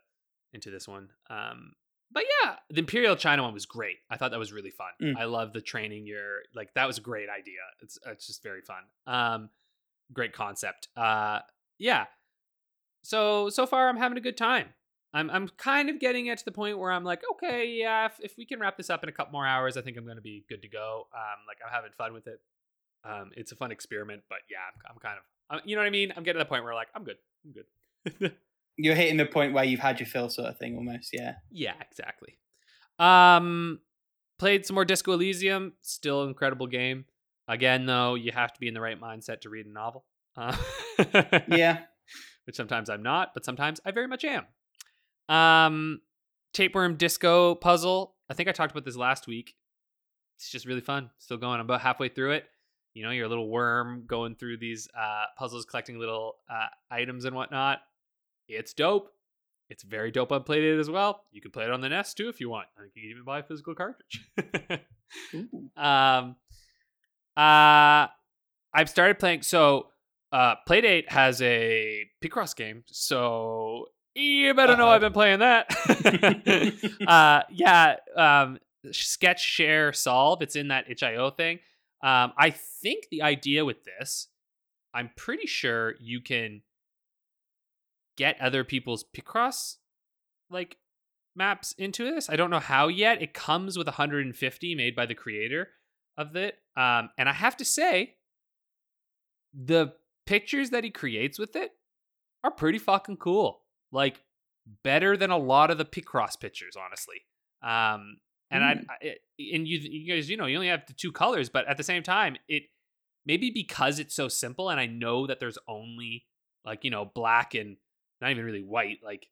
into this one. Um but yeah, the Imperial China one was great. I thought that was really fun. Mm. I love the training you're like that was a great idea. It's it's just very fun. Um great concept. Uh yeah. So so far I'm having a good time. I'm I'm kind of getting it to the point where I'm like, okay, yeah, if, if we can wrap this up in a couple more hours, I think I'm going to be good to go. Um like I'm having fun with it. Um it's a fun experiment, but yeah, I'm, I'm kind of uh, you know what I mean? I'm getting to the point where like I'm good. I'm good. You're hitting the point where you've had your fill, sort of thing, almost. Yeah. Yeah, exactly. Um, played some more Disco Elysium. Still incredible game. Again, though, you have to be in the right mindset to read a novel. Uh, Yeah. which sometimes I'm not, but sometimes I very much am. Um, Tapeworm Disco Puzzle. I think I talked about this last week. It's just really fun. Still going. I'm about halfway through it. You know, you're a little worm going through these uh, puzzles, collecting little uh, items and whatnot. It's dope. It's very dope on Playdate as well. You can play it on the NES too if you want. I think you can even buy a physical cartridge. Um, uh, I've started playing. So, uh, Playdate has a Picross game. So you better know Uh-oh. I've been playing that. uh, yeah. Um, sketch, share, solve. It's in that itch.io thing. Um, I think the idea with this, I'm pretty sure you can get other people's Picross like maps into this. I don't know how yet. It comes with 150 made by the creator of it. Um, and I have to say, the pictures that he creates with it are pretty fucking cool. Like better than a lot of the Picross pictures, honestly. Um, and I, Mm. I, and you, you guys, you know, you only have the two colors, but at the same time, it maybe because it's so simple, and I know that there's only like you know black and not even really white, like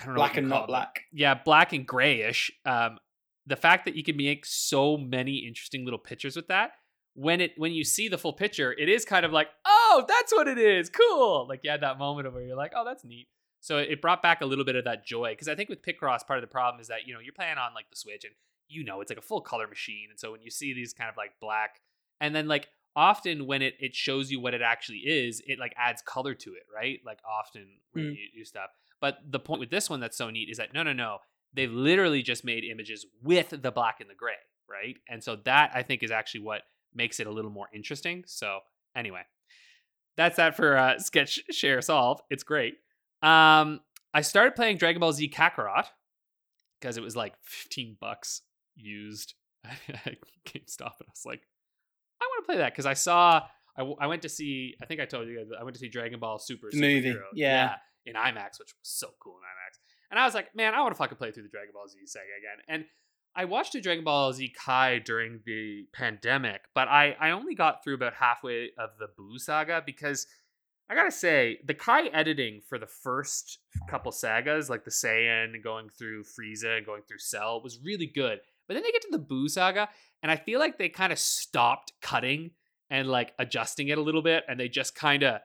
I don't know, Black and not it, black. yeah, black and grayish. Um, the fact that you can make so many interesting little pictures with that, when it when you see the full picture, it is kind of like, oh, that's what it is. Cool. Like you had that moment of where you're like, oh, that's neat. So it brought back a little bit of that joy because I think with Picross, part of the problem is that you know you're playing on like the Switch and you know it's like a full color machine, and so when you see these kind of like black, and then like often when it it shows you what it actually is, it like adds color to it, right? Like often when Mm. you do stuff. But the point with this one that's so neat is that no, no, no, they've literally just made images with the black and the gray, right? And so that I think is actually what makes it a little more interesting. So anyway, that's that for uh, sketch share solve. It's great. Um, I started playing Dragon Ball Z Kakarot because it was like 15 bucks used at GameStop, and I was like, I want to play that because I saw. I, w- I went to see. I think I told you guys. I went to see Dragon Ball Super. Movie, Superhero. yeah. in IMAX, which was so cool in IMAX. And I was like, man, I want to fucking play through the Dragon Ball Z saga again. And I watched the Dragon Ball Z Kai during the pandemic, but I I only got through about halfway of the Boo saga because I gotta say the Kai editing for the first couple sagas, like the Saiyan going through Frieza and going through Cell, was really good. But then they get to the Boo saga, and I feel like they kind of stopped cutting and like adjusting it a little bit, and they just kind of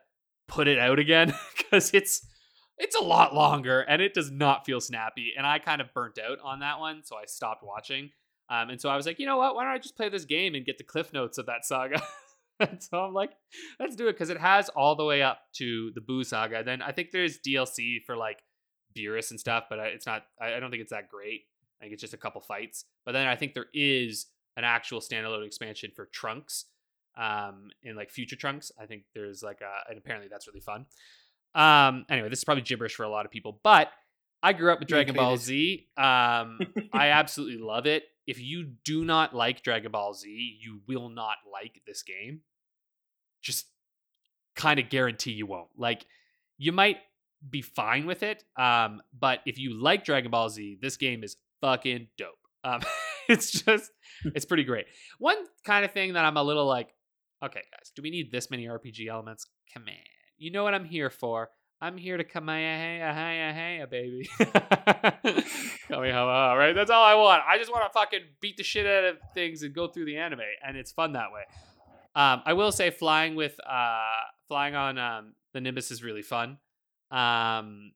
put it out again because it's it's a lot longer and it does not feel snappy. And I kind of burnt out on that one, so I stopped watching. Um, and so I was like, you know what? Why don't I just play this game and get the cliff notes of that saga? and so I'm like, let's do it because it has all the way up to the Boo saga. Then I think there's DLC for like Beerus and stuff, but it's not. I, don't think it's that great. I think it's just a couple fights. But then I think there is an actual standalone expansion for Trunks, um, in like future Trunks. I think there's like a, and apparently that's really fun. Um, anyway, this is probably gibberish for a lot of people, but I grew up with Dragon Ball. Z. Um, I absolutely love it. If you do not like Dragon Ball Z, you will not like this game. Just kind of guarantee you won't. Like, you might be fine with it, um, but if you like Dragon Ball Z, this game is fucking dope. Um, it's just, it's pretty great. One kind of thing that I'm a little like, okay, guys, do we need this many RPG elements? Come on, you know what I'm here for. I'm here to kamehameha, baby. Kamehameha, right? That's all I want. I just want to fucking beat the shit out of things and go through the anime, and it's fun that way. Um, I will say, flying with uh, flying on um, the Nimbus is really fun. Um,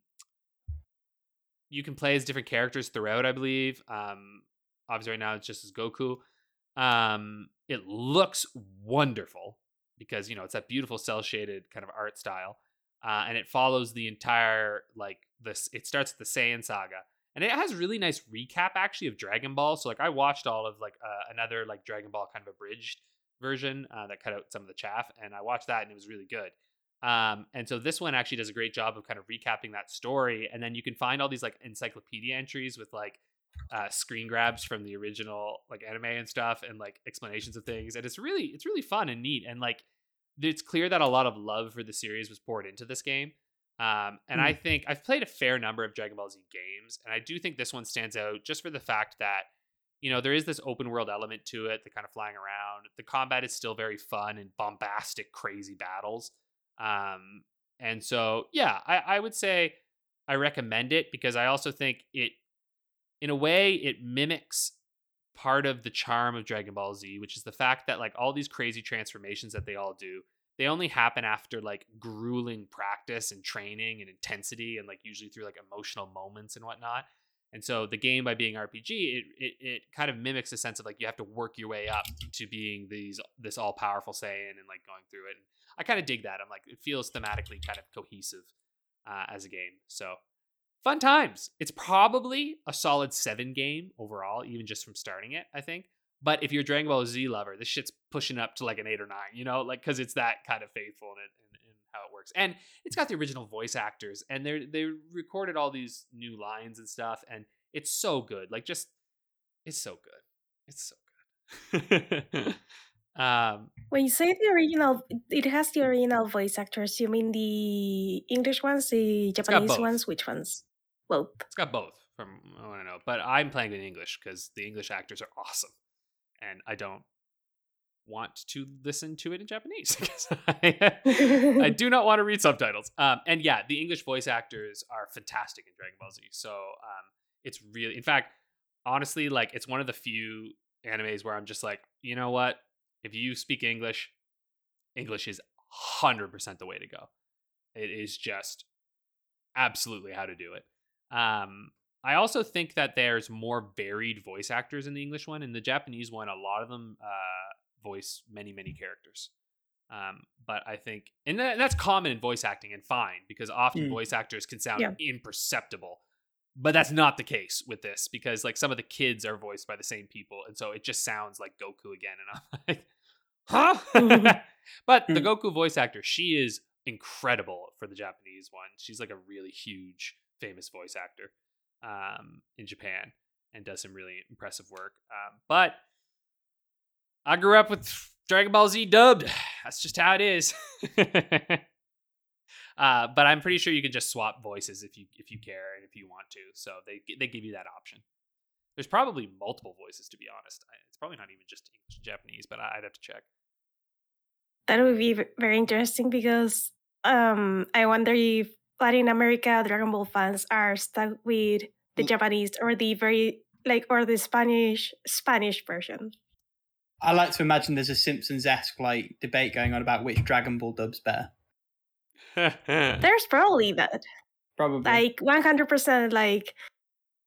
you can play as different characters throughout, I believe. Um, obviously, right now it's just as Goku. Um, it looks wonderful because you know it's that beautiful cell shaded kind of art style, uh, and it follows the entire like this. It starts with the Saiyan saga, and it has really nice recap actually of Dragon Ball. So like I watched all of like uh, another like Dragon Ball kind of abridged version uh, that cut out some of the chaff, and I watched that and it was really good. Um, and so this one actually does a great job of kind of recapping that story, and then you can find all these like encyclopedia entries with like uh, screen grabs from the original like anime and stuff, and like explanations of things, and it's really it's really fun and neat, and like it's clear that a lot of love for the series was poured into this game. Um, and I think I've played a fair number of Dragon Ball Z games, and I do think this one stands out just for the fact that you know there is this open world element to it, the kind of flying around. The combat is still very fun and bombastic, crazy battles. Um, and so yeah, I, I would say I recommend it because I also think it, in a way, it mimics part of the charm of Dragon Ball Z, which is the fact that like all these crazy transformations that they all do, they only happen after like grueling practice and training and intensity and like usually through like emotional moments and whatnot. And so the game by being RPG, it, it it kind of mimics a sense of like you have to work your way up to being these this all powerful Saiyan and like going through it. And I kind of dig that. I'm like it feels thematically kind of cohesive uh, as a game. So fun times. It's probably a solid seven game overall, even just from starting it. I think. But if you're a Dragon Ball Z lover, this shit's pushing up to like an eight or nine. You know, like because it's that kind of faithful in it and, and how it works. And it's got the original voice actors, and they they recorded all these new lines and stuff, and it's so good. Like just it's so good. It's so good. um, When you say the original, it has the original voice actors. You mean the English ones, the Japanese ones? Which ones? Both. it's got both from I want to know, but I'm playing in English because the English actors are awesome, and I don't want to listen to it in Japanese because I, I do not want to read subtitles. Um, and yeah, the English voice actors are fantastic in Dragon Ball Z. So um, it's really, in fact, honestly, like it's one of the few animes where I'm just like, you know what? If you speak English, English is hundred percent the way to go. It is just absolutely how to do it. Um, I also think that there's more varied voice actors in the English one. In the Japanese one, a lot of them uh, voice many, many characters. Um, but I think, and that, that's common in voice acting and fine because often Mm. voice actors can sound Yeah. imperceptible. But that's not the case with this because like some of the kids are voiced by the same people, and so it just sounds like Goku again. And I'm like, huh? but the Mm. Goku voice actor, she is incredible for the Japanese one. She's like a really huge, famous voice actor um, in Japan and does some really impressive work. Um, but I grew up with Dragon Ball Z dubbed. That's just how it is. uh, but I'm pretty sure you can just swap voices if you if you care and if you want to. So they they give you that option. There's probably multiple voices to be honest. It's probably not even just English and Japanese, but I'd have to check. That would be very interesting because um, I wonder if Latin America Dragon Ball fans are stuck with the Mm. Japanese or the very like or the Spanish Spanish version. I like to imagine there's a Simpsons esque like debate going on about which Dragon Ball dub's better. There's probably that. Probably. Like 100% like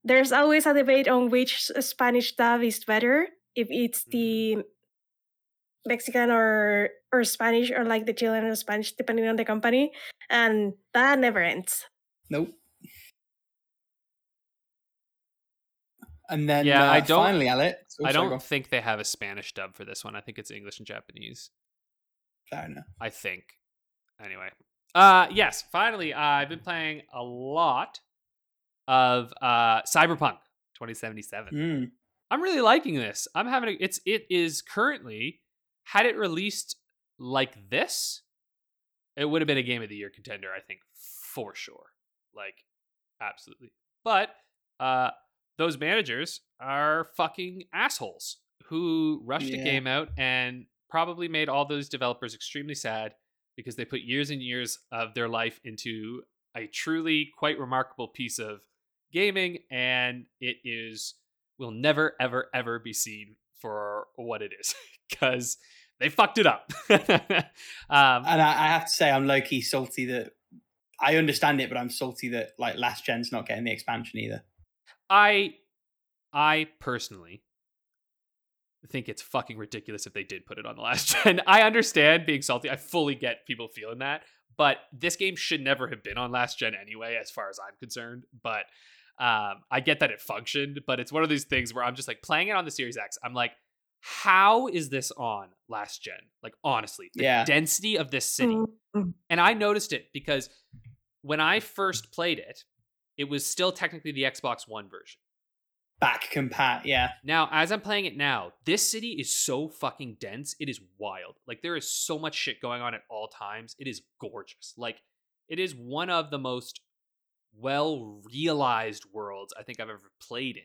there's always a debate on which Spanish dub is better if it's the Mexican or or Spanish or like the Chilean or Spanish depending on the company and that never ends. nope. And then Yeah, uh, I don't- finally, Alex. I don't got- think they have a Spanish dub for this one. I think it's English and Japanese. Fair enough. I think. Anyway. Uh yes, finally uh, I've been playing a lot of uh Cyberpunk 2077. Mm. I'm really liking this. I'm having a, it's it is currently had it released like this, it would have been a game of the year contender, I think, for sure. Like absolutely. But uh those managers are fucking assholes who rushed a game out and probably made all those developers extremely sad because they put years and years of their life into a truly quite remarkable piece of gaming and it is will never ever ever be seen for what it is because they fucked it up. Um, And I, I have to say, I'm low key salty that I understand it, but I'm salty that like last gen's not getting the expansion either. i i personally think it's fucking ridiculous if they did put it on the last gen. I understand being salty. I fully get people feeling that but this game should never have been on last gen anyway as far as i'm concerned. But um, i get that it functioned but it's one of these things where i'm just like playing it on the series x. I'm like how is this on last gen like honestly the Yeah. density of this city Mm, and I noticed it because when I first played it, it was still technically the Xbox One version. Back compat, yeah. Now, as I'm playing it now, this city is so fucking dense. It is wild. Like there is so much shit going on at all times. It is gorgeous. Like it is one of the most well realized worlds I think I've ever played in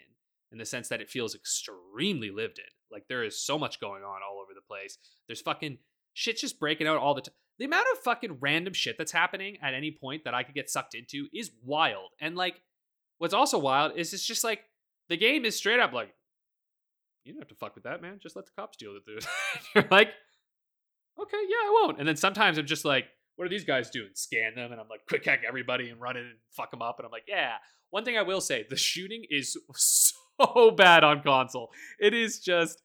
in the sense that it feels extremely lived in. Like there is so much going on all over the place. There's fucking shit just breaking out all the time. The amount of fucking random shit that's happening at any point that I could get sucked into is wild. And like what's also wild is it's just like the game is straight up like you don't have to fuck with that, man. Just let the cops deal with it. You're like, okay, yeah, I won't. And then sometimes I'm just like, what are these guys doing? Scan them, and I'm like, quick hack everybody and run in and fuck them up. And I'm like, yeah. One thing I will say, the shooting is so bad on console. It is just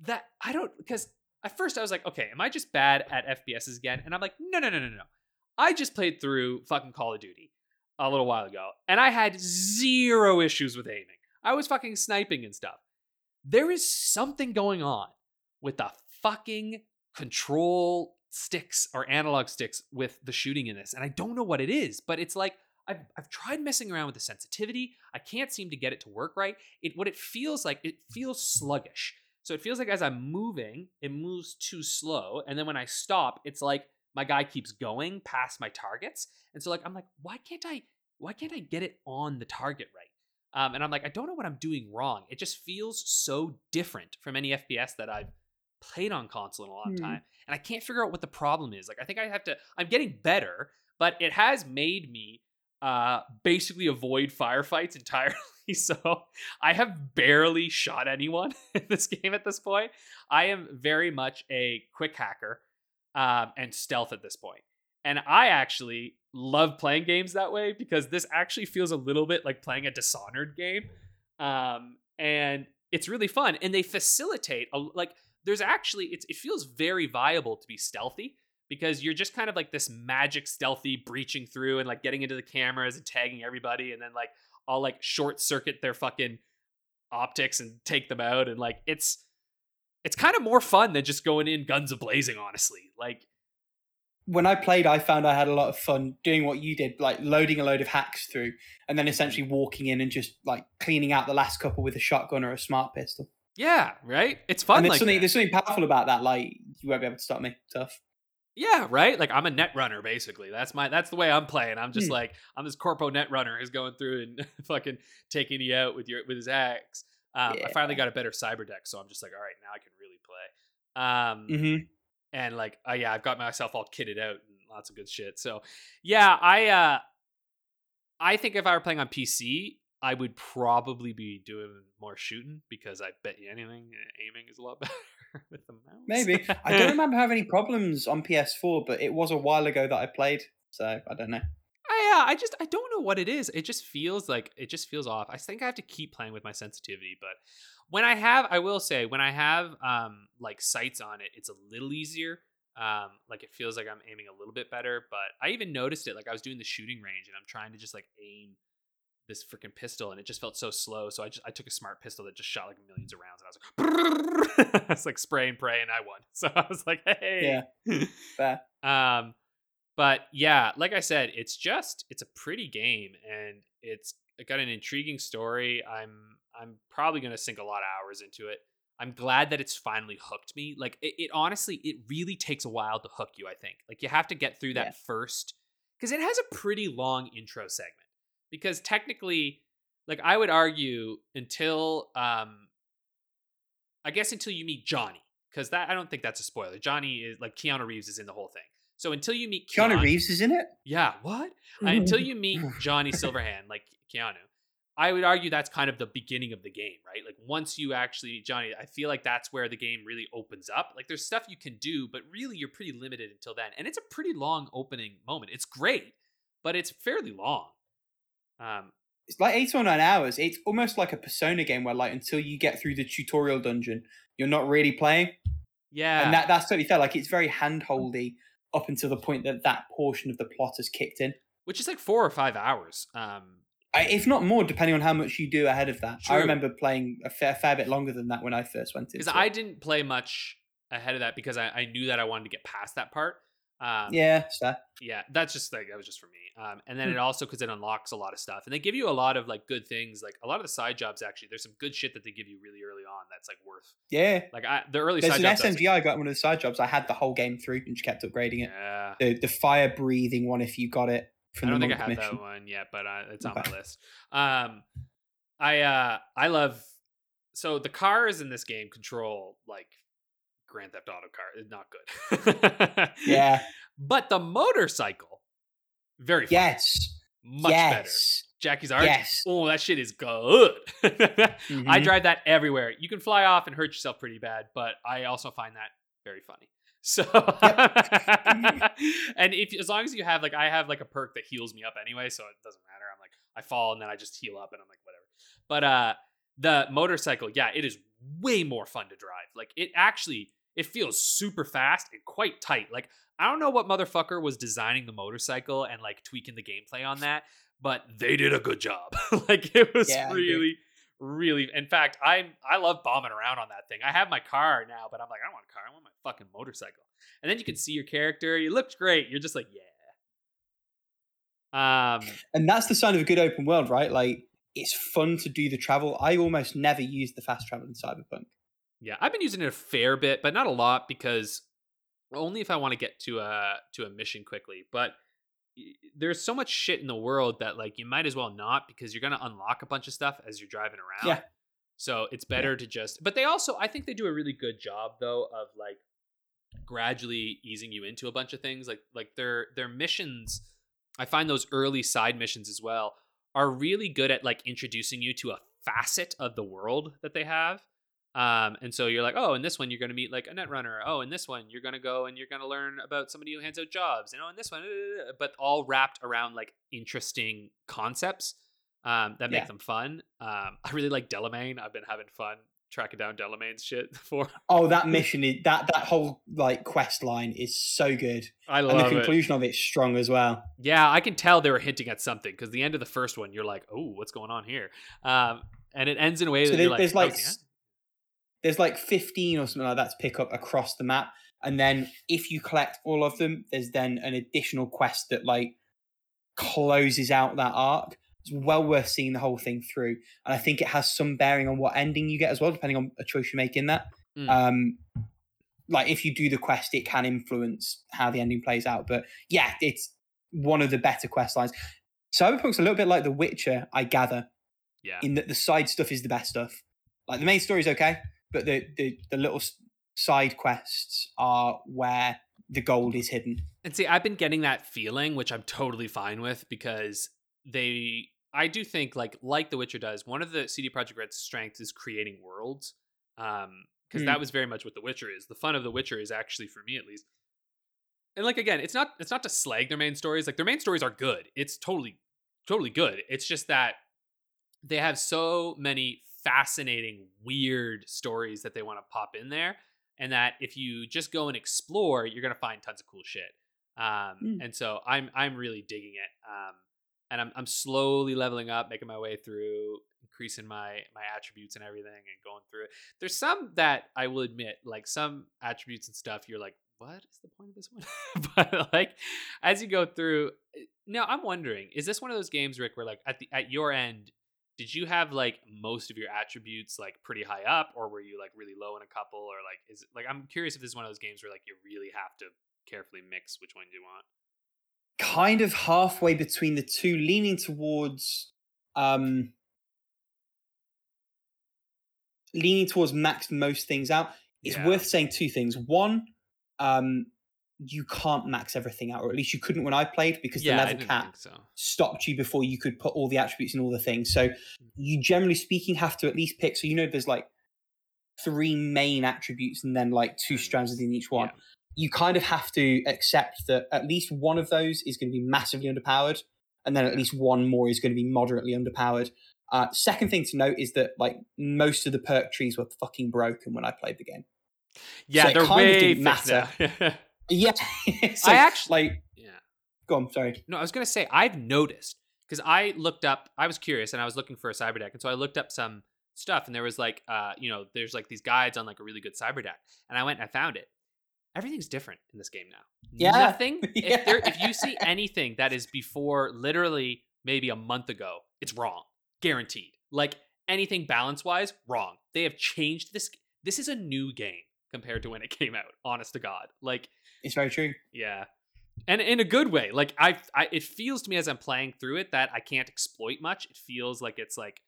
that I don't because at first I was like, okay, am I just bad at FPSs again? And I'm like, no, no, no, no, no. I just played through fucking Call of Duty a little while ago, and I had zero issues with aiming. I was fucking sniping and stuff. There is something going on with the fucking control sticks or analog sticks with the shooting in this, and I don't know what it is, but it's like I've, I've tried messing around with the sensitivity. I can't seem to get it to work right. It what it feels like, it feels sluggish. So it feels like as I'm moving, it moves too slow, and then when I stop, it's like my guy keeps going past my targets, and so like I'm like, why can't I? Why can't I get it on the target right? Um, and I'm like, I don't know what I'm doing wrong. It just feels so different from any FPS that I've played on console in a long Hmm. time, and I can't figure out what the problem is. Like, I think I have to. I'm getting better, but it has made me uh basically avoid firefights entirely. so I have barely shot anyone in this game at this point. I am very much a quick hacker um, and stealth at this point. And I actually love playing games that way because this actually feels a little bit like playing a Dishonored game. Um, and it's really fun. And they facilitate, a, like, there's actually, it feels very viable to be stealthy because you're just kind of like this magic stealthy breaching through and like getting into the cameras and tagging everybody. And then, like, I'll like short circuit their fucking optics and take them out. And like, it's, it's kind of more fun than just going in guns a blazing, honestly. Like, When I played, I found I had a lot of fun doing what you did, like loading a load of hacks through, and then essentially mm-hmm. walking in and just like cleaning out the last couple with a shotgun or a smart pistol. yeah, right? It's fun. and there's like something that. there's something powerful about that. Like you won't be able to stop me. Tough. Yeah, right. Like I'm a net runner, basically. That's my that's the way I'm playing. I'm just Hmm. like I'm this corpo net runner who's going through and fucking taking you out with your with his axe. Um, I finally got a better cyber deck, so I'm just like, all right, now I can really play. Um, Mm-hmm. and like, uh, yeah, I've got myself all kitted out and lots of good shit. So yeah, I uh, I think if I were playing on PC, I would probably be doing more shooting because I bet you anything, aiming is a lot better with the mouse. Maybe I don't remember having any problems on PS4, but it was a while ago that I played, so I don't know. I, yeah, I just I don't know what it is. It just feels like it just feels off. I think I have to keep playing with my sensitivity, but when I have, I will say, when I have um like sights on it, it's a little easier. Um, like it feels like I'm aiming a little bit better. But I even noticed it. Like I was doing the shooting range, and I'm trying to just like aim this freaking pistol and it just felt so slow. So I just I took a smart pistol that just shot like millions of rounds and I was like, I was like spray and pray and I won. So I was like, hey, Yeah. Um, but yeah, like I said, it's just it's a pretty game and it's got an intriguing story. I'm I'm probably gonna sink a lot of hours into it. I'm glad that it's finally hooked me. Like it, it honestly, it really takes a while to hook you. I think like you have to get through that Yeah. first because it has a pretty long intro segment. Because technically, like I would argue until um, I guess until you meet Johnny, because that I don't think that's a spoiler. Johnny is like Keanu Reeves is in the whole thing. So until you meet Keanu Reeves is in it. yeah, what? Uh, until you meet Johnny Silverhand, like Keanu, I would argue that's kind of the beginning of the game, right? Like once you actually Johnny, I feel like that's where the game really opens up. Like there's stuff you can do, but really you're pretty limited until then. And it's a pretty long opening moment. It's great, but it's fairly long. Um, It's like eight or nine hours. It's almost like a Persona game where, like, until you get through the tutorial dungeon, you're not really playing. yeah, And that that's totally fair. Like, it's very handholdy up until the point that that portion of the plot has kicked in. which is like four or five hours. Um, I, if not more, depending on how much you do ahead of that. I remember playing a fair, fair bit longer than that when I first went into because. I didn't play much ahead of that because I, I knew that I wanted to get past that part. Um, yeah, so yeah that's just like that was just for me um and then Hmm. it also because it unlocks a lot of stuff and they give you a lot of like good things like a lot of the side jobs actually there's some good shit that they give you really early on that's like worth yeah. like I, the early There's side an jobs I was SMG I got one of the side jobs. I had the whole game through and just kept upgrading it. yeah The the fire breathing one, if you got it i from don't the think i have mission. that one yet but uh, it's on Okay. my list um i uh i love so the cars in this game control like grand theft auto car is not good Yeah. but the motorcycle very fun. Yes. much better. Jackie's Arch. Yes. Oh, that shit is good. I Mhm. drive that everywhere. You can fly off and hurt yourself pretty bad, but I also find that very funny. So, and if as long as you have like I have like a perk that heals me up anyway, so it doesn't matter. I'm like I fall and then I just heal up and I'm like whatever. But uh the motorcycle, yeah, it is way more fun to drive. Like it actually it feels super fast and quite tight. Like I don't know what motherfucker was designing the motorcycle and like tweaking the gameplay on that, but they did a good job. like it was Yeah, I really really in fact i'm i love bombing around on that thing i have my car now but i'm like i don't want a car i want my fucking motorcycle and then you can see your character you looked great you're just like yeah um And that's the sign of a good open world, right? Like it's fun to do the travel. I almost never use the fast travel in Cyberpunk. Yeah i've been using it a fair bit but not a lot because only if i want to get to a to a mission quickly but there's so much shit in the world that like you might as well not because you're going to unlock a bunch of stuff as you're driving around. Yeah. so it's better to just but they also i think they do a really good job though of like gradually easing you into a bunch of things like like their their missions i find those early side missions as well are really good at like introducing you to a facet of the world that they have um, and so you're like, oh, in this one you're going to meet like a netrunner. Oh, in this one you're going to go and you're going to learn about somebody who hands out jobs. You know, in this one, uh, but all wrapped around like interesting concepts um, that make Yeah. them fun. Um, I really like Delamain. I've been having fun tracking down Delamain's shit for. Oh, that mission is that that whole like quest line is so good, I love it. and the love it. conclusion of it's strong as well. Yeah, I can tell they were hinting at something because the end of the first one, you're like, oh, what's going on here? Um, and it ends in a way So that there- you're like, there's "Oh, like yeah." s- there's like 15 or something like that to pick up across the map, and then if you collect all of them, there's then an additional quest that like closes out that arc. It's well worth seeing the whole thing through, and I think it has some bearing on what ending you get as well, depending on a choice you make in that. Mm. Um, like if you do the quest, it can influence how the ending plays out. But yeah, it's one of the better quest lines. Cyberpunk's a little bit like The Witcher, I gather, yeah. in that the side stuff is the best stuff. Like the main story's okay, but the the, the little side quests are where the gold is hidden. And see, I've been getting that feeling, which I'm totally fine with because they, I do think like like The Witcher does. One of the CD Projekt Red's strengths is creating worlds, um, because Hmm. that was very much what The Witcher is. The fun of The Witcher is actually, for me at least, and like again, it's not it's not to slag their main stories. Like their main stories are good. It's totally totally good. It's just that they have so many fascinating, weird stories that they want to pop in there, and that if you just go and explore, you're gonna find tons of cool shit. Um, Mm. And so I'm I'm really digging it. Um, and I'm I'm slowly leveling up, making my way through, increasing my my attributes and everything, and going through it. There's some that I will admit, like some attributes and stuff, you're like, what is the point of this one? but like as you go through, eh, now I'm wondering, is this one of those games, Rick, where like at the at your end, did you have like most of your attributes like pretty high up, or were you like really low in a couple, or like is it, like I'm curious if this is one of those games where like you really have to carefully mix which one you want. Kind of halfway between the two, leaning towards um leaning towards max most things out. It's Yeah. worth saying two things. One, um, you can't max everything out, or at least you couldn't when I played because yeah, the level cap so. stopped you before you could put all the attributes and all the things. So you generally speaking have to at least pick. So you know there's like three main attributes and then like two strands within each one. Yeah. You kind of have to accept that at least one of those is going to be massively underpowered, and then at least one more is going to be moderately underpowered. Uh, second thing to note is that like most of the perk trees were fucking broken when I played the game. Yeah, So it they're kind of way didn't fixed now. Yeah, so, I actually- like yeah. go on. Sorry. No, I was gonna say I've noticed because I looked up. I was curious and I was looking for a cyber deck, and so I looked up some stuff, and there was like, uh, you know, there's like these guides on like a really good cyber deck, and I went and I found it. Everything's different in this game now. Yeah. Nothing. If there, if you see anything that is before literally maybe a month ago, it's wrong, guaranteed. Like anything balance wise, wrong. They have changed this. This is a new game compared to when it came out. Honest to God, like It's very true. yeah. And in a good way. Like I, I it feels to me as I'm playing through it that I can't exploit much. It feels like it's like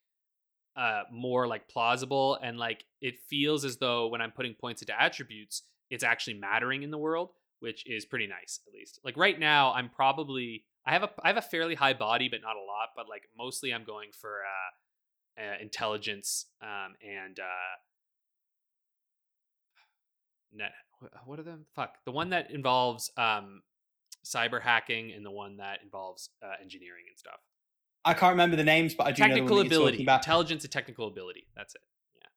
uh more like plausible and like it feels as though when I'm putting points into attributes, it's actually mattering in the world, which is pretty nice at least. Like right now I'm probably I have a I have a fairly high body but not a lot, but like mostly I'm going for uh, uh intelligence um and uh net what are them fuck the one that involves um cyber hacking and the one that involves uh, engineering and stuff I can't remember the names, but I do know the ability, you're talking ability about. intelligence and technical ability that's it Yeah.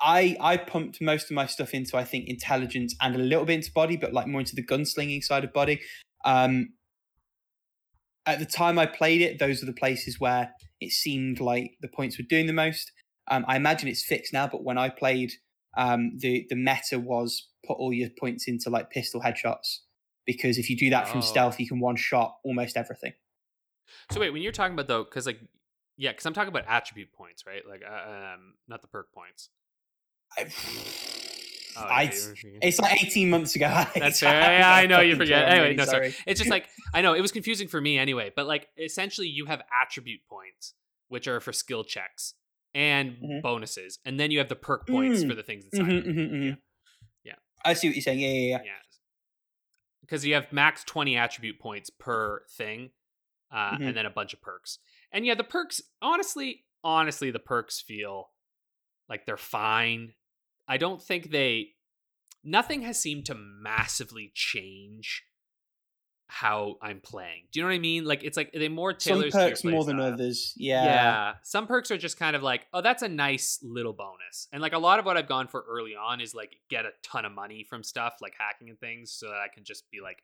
I I pumped most of my stuff into I think intelligence and a little bit into body, but like more into the gunslinging side of body. Um, at the time I played it, those are the places where it seemed like the points were doing the most. Um, I imagine it's fixed now, but when I played, um, the the meta was put all your points into like pistol headshots because if you do that from Oh. stealth, you can one shot almost everything. so wait when you're talking about though because like yeah because i'm talking about attribute points right like uh, um not the perk points I, Oh, I- yeah, it's like eighteen months ago. That's fair. I'm, Yeah, I know you forget. Anyway, really no, sorry. sorry. It's just like I know it was confusing for me anyway, but like essentially you have attribute points, which are for skill checks and Mhm. bonuses, and then you have the perk points Mm. for the things inside. Mhm, mhm, mhm. Yeah. I see what you're saying. Yeah, yeah, yeah. Yeah, because you have max twenty attribute points per thing, uh, Mhm. and then a bunch of perks. And yeah, the perks. Honestly, honestly, the perks feel like they're fine. I don't think they. Nothing has seemed to massively change how I'm playing. Do you know what I mean? Like it's like they more Some to your perks more than playstyle. others. Yeah. Yeah. Some perks are just kind of like, oh, that's a nice little bonus. And like a lot of what I've gone for early on is like get a ton of money from stuff like hacking and things so that I can just be like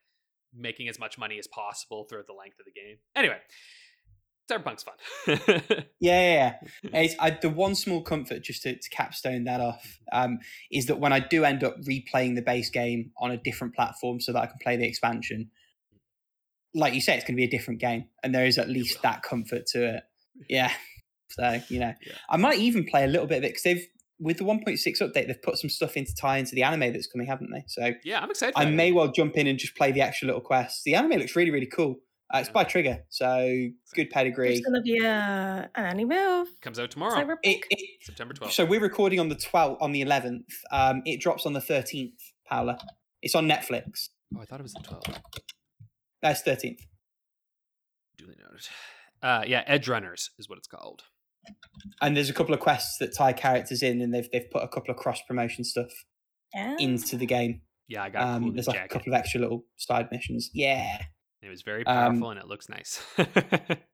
making as much money as possible throughout the length of the game. Anyway, Cyberpunk's fun. Yeah, yeah, yeah. It's, I, the one small comfort, just to, to capstone that off, um, is that when I do end up replaying the base game on a different platform so that I can play the expansion, like you say, it's going to be a different game, and there is at least that comfort to it. Yeah. So you know, Yeah. I might even play a little bit of it because they've with the 1.6 update, they've put some stuff in to tie into the anime that's coming, haven't they? So yeah, I'm excited. I may well jump in and just play the extra little quests. The anime looks really, really cool. Uh, it's Yeah. by Trigger, so good pedigree. There's gonna be a an anime of comes out tomorrow, Cyberpunk. It, it, September 12th. so we're recording on the 12th, on the 11th. Um, it drops on the 13th, Paula. It's on Netflix. oh, I thought it was the 12th. That's 13th. Duly noted. Uh, yeah, Edgerunners is what it's called. And there's a couple of quests that tie characters in, and they've they've put a couple of cross promotion stuff yeah. into the game. Yeah, I got a cool Um, there's like a couple of extra little side missions. Yeah. It was very Um, powerful and it looks nice.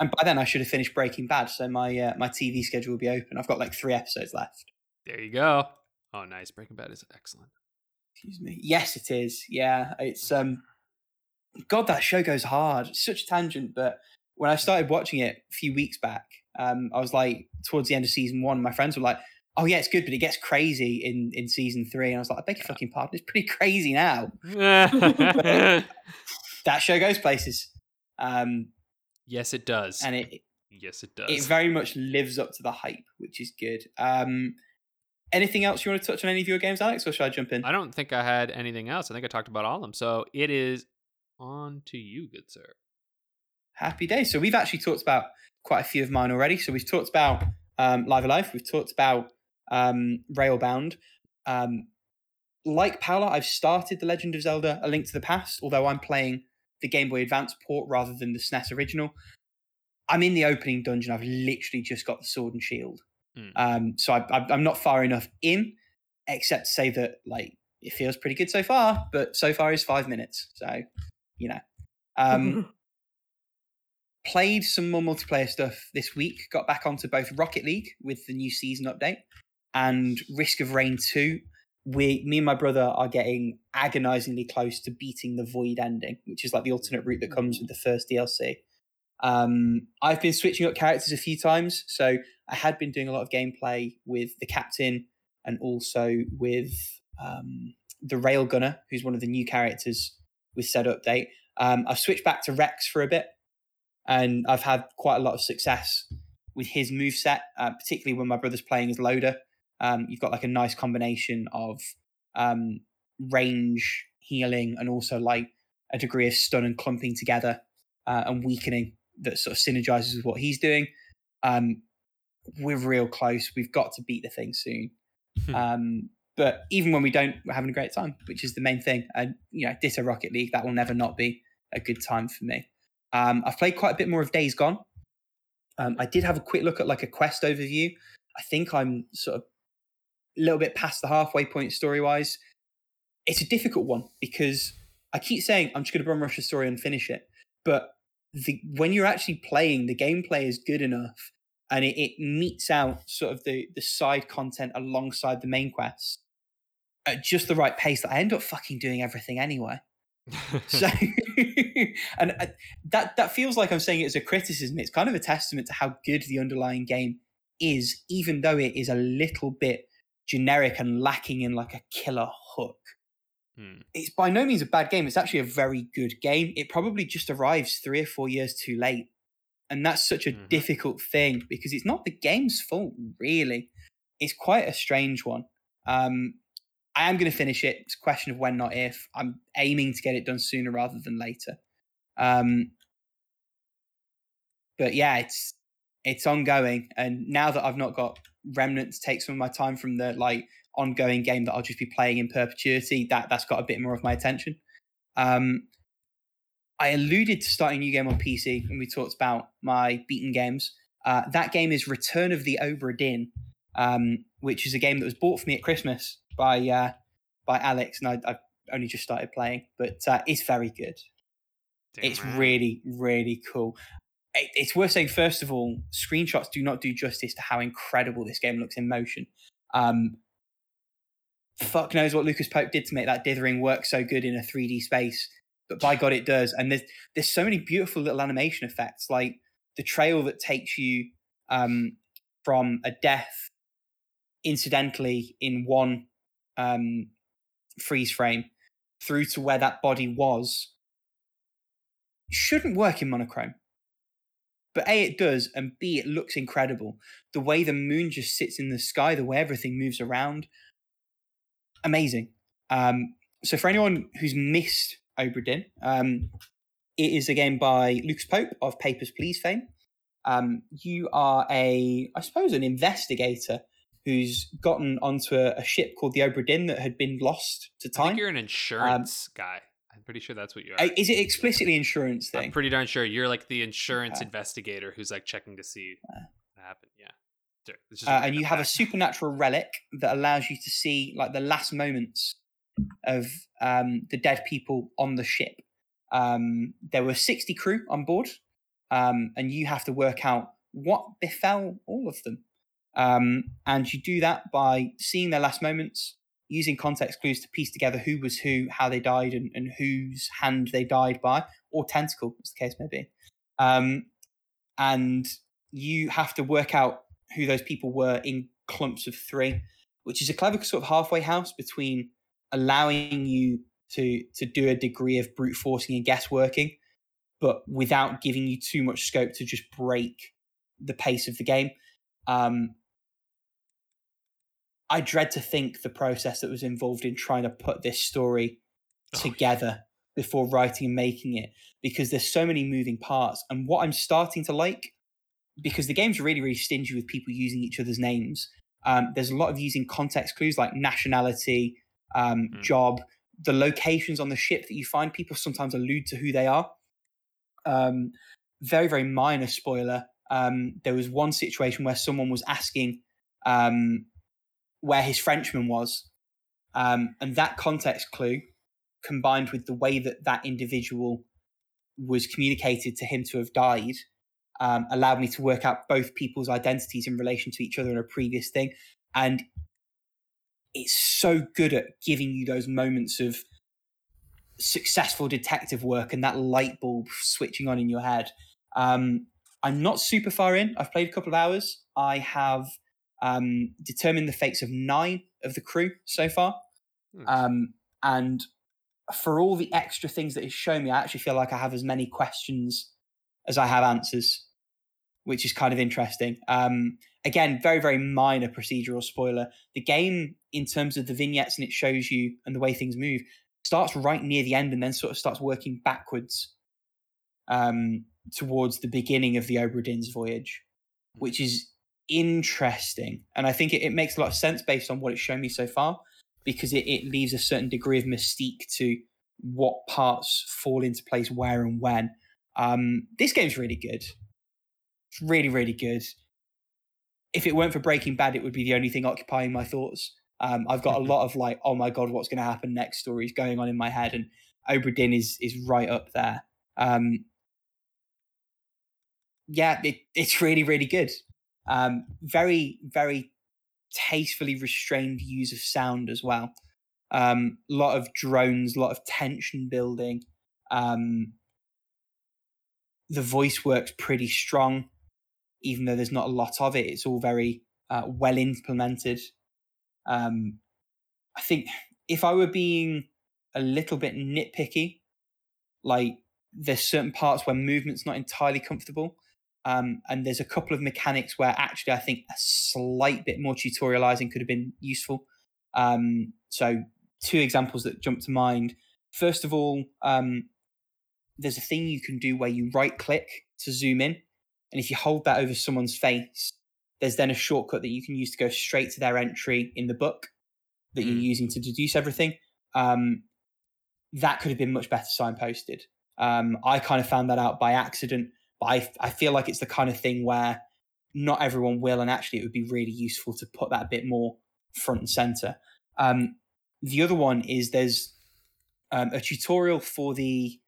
And by then I should have finished Breaking Bad, so my uh, my TV schedule will be open. I've got like three episodes left. there you go. Oh, nice. Breaking Bad is excellent. Excuse me. Yes, it is. Yeah, it's um. God, that show goes hard. Such a tangent, but when I started watching it a few weeks back, um, I was like towards the end of season one. My friends were like, "Oh yeah, it's good, but it gets crazy in in season three. And I was like, "I beg your fucking pardon, it's pretty crazy now." that show goes places, um, yes, it does. and it yes, it does. it very much lives up to the hype, which is good. Um, anything else you want to touch on any of your games, Alex, or should I jump in? I don't think I had anything else. I think I talked about all of them. So it is on to you, good sir. Happy day. So we've actually talked about quite a few of mine already. So we've talked about um, Live A Live. We've talked about um, Railbound. Um, like Paula, I've started The Legend of Zelda: A Link to the Past, although I'm playing the Game Boy Advance port rather than the SNES original. I'm in the opening dungeon. I've literally just got the sword and shield, Mm. um, so I, I, I'm not far enough in, except to say that like it feels pretty good so far. But so far is five minutes, so you know. Um, played some more multiplayer stuff this week. Got back onto both Rocket League with the new season update and Risk of Rain 2. We, me and my brother are getting agonizingly close to beating the Void ending, which is like the alternate route that comes with the first DLC. Um, I've been switching up characters a few times, so I had been doing a lot of gameplay with the captain and also with um, the railgunner, who's one of the new characters with said update. Um, I've switched back to Rex for a bit, and I've had quite a lot of success with his move set, uh, particularly when my brother's playing as loader. Um, you've got like a nice combination of um, range, healing, and also like a degree of stun and clumping together uh, and weakening that sort of synergizes with what he's doing. Um, we're real close. We've got to beat the thing soon. um, but even when we don't, we're having a great time, which is the main thing. And you know, ditto Rocket League, that will never not be a good time for me. Um, I've played quite a bit more of Days Gone. Um, I did have a quick look at like a quest overview. I think I'm sort of a little bit past the halfway point story wise. It's a difficult one because I keep saying I'm just going to bum rush the story and finish it, but the when you're actually playing, the gameplay is good enough and it, it meets out sort of the the side content alongside the main quest at just the right pace that I end up fucking doing everything anyway. So, and uh, that that feels like I'm saying it as a criticism. It's kind of a testament to how good the underlying game is, even though it is a little bit generic and lacking in like a killer hook. Hmm. It's by no means a bad game. It's actually a very good game. It probably just arrives three or four years too late. And that's such a Mhm. difficult thing because it's not the game's fault, really. It's quite a strange one. Um, I am going to finish it. It's a question of when, not if. I'm aiming to get it done sooner rather than later. Um, but yeah, it's it's ongoing, and now that I've not got remnants take some of my time from the like ongoing game that I'll just be playing in perpetuity, that that's got a bit more of my attention. Um, I alluded to starting a new game on PC when we talked about my beaten games. Uh, that game is Return of the Obra Dinn, um, which is a game that was bought for me at Christmas by uh, by Alex, and I, I've only just started playing, but uh, it's very good. It's right. really, really cool. It, it's worth saying, first of all, screenshots do not do justice to how incredible this game looks in motion. Um, fuck knows what Lucas Pope did to make that dithering work so good in a 3D space, but by God, it does. And there's there's so many beautiful little animation effects, like the trail that takes you um, from a death incidentally in one um, freeze frame through to where that body was shouldn't work in monochrome. But A, it does, and B, it looks incredible. The way the moon just sits in the sky, the way everything moves around, amazing. Um, so for anyone who's missed Obra um, it is a game by Lucas Pope of Papers, Please fame. Um, you are a, I suppose, an investigator who's gotten onto a, a ship called the Obra Dinn that had been lost to I think time. you're an insurance guy. I'm pretty sure that's what you are. Is it explicitly insurance thing? I'm pretty darn sure you're like the insurance Okay. investigator who's like checking to see Uh. what happened. Yeah. Sure. It's just uh, and you have a supernatural relic that allows you to see like the last moments of um, the dead people on the ship. Um, there were 60 crew on board, um, and you have to work out what befell all of them. Um, and you do that by seeing their last moments, using context clues to piece together who was who, how they died, and, and whose hand they died by, or tentacle, as the case may be. Um, and you have to work out who those people were in clumps of three, which is a clever sort of halfway house between allowing you to to do a degree of brute forcing and guessworking, but without giving you too much scope to just break the pace of the game. Um, I dread to think the process that was involved in trying to put this story Oh, together before writing and making it because there's so many moving parts. And what I'm starting to like, because the game's really, really stingy with people using each other's names. Um, there's a lot of using context clues like nationality, um, Mm. job, the locations on the ship that you find. People sometimes allude to who they are. Um, very, very minor spoiler. Um, there was one situation where someone was asking um, where his Frenchman was, um, and that context clue combined with the way that that individual was communicated to him to have died um, allowed me to work out both people's identities in relation to each other in a previous thing. And it's so good at giving you those moments of successful detective work and that light bulb switching on in your head. Um, i'm not super far in. I've played a couple of hours. I have um, determined the fates of nine of the crew so far Hmm. um, and for all the extra things that it's shown me, I actually feel like I have as many questions as I have answers, which is kind of interesting. Um, again, very, very minor procedural spoiler. The game, in terms of the vignettes and it shows you and the way things move, starts right near the end and then sort of starts working backwards um, towards the beginning of the Obra Dinn's voyage, which is interesting. And I think it, it makes a lot of sense based on what it's shown me so far because it, it leaves a certain degree of mystique to what parts fall into place where and when. Um, this game's really good. It's really, really good. If it weren't for Breaking Bad, it would be the only thing occupying my thoughts. Um, I've got a lot of like, oh my god, what's going to happen next? Stories going on in my head, and Obra Dinn is is right up there. Um, yeah, it, it's really, really good. Um, very, very tastefully restrained use of sound as well. A um, lot of drones, a lot of tension building. Um, the voice works pretty strong, even though there's not a lot of it. It's all very uh, well implemented. Um, I think if I were being a little bit nitpicky, like there's certain parts where movement's not entirely comfortable. Um, and there's a couple of mechanics where actually I think a slight bit more tutorializing could have been useful. Um, so, two examples that jump to mind. First of all, um, there's a thing you can do where you right click to zoom in. And if you hold that over someone's face, there's then a shortcut that you can use to go straight to their entry in the book that you're Mm. using to deduce everything. Um, that could have been much better signposted. Um, I kind of found that out by accident but I, I feel like it's the kind of thing where not everyone will, and actually it would be really useful to put that a bit more front and center. Um, the other one is there's um, a tutorial for the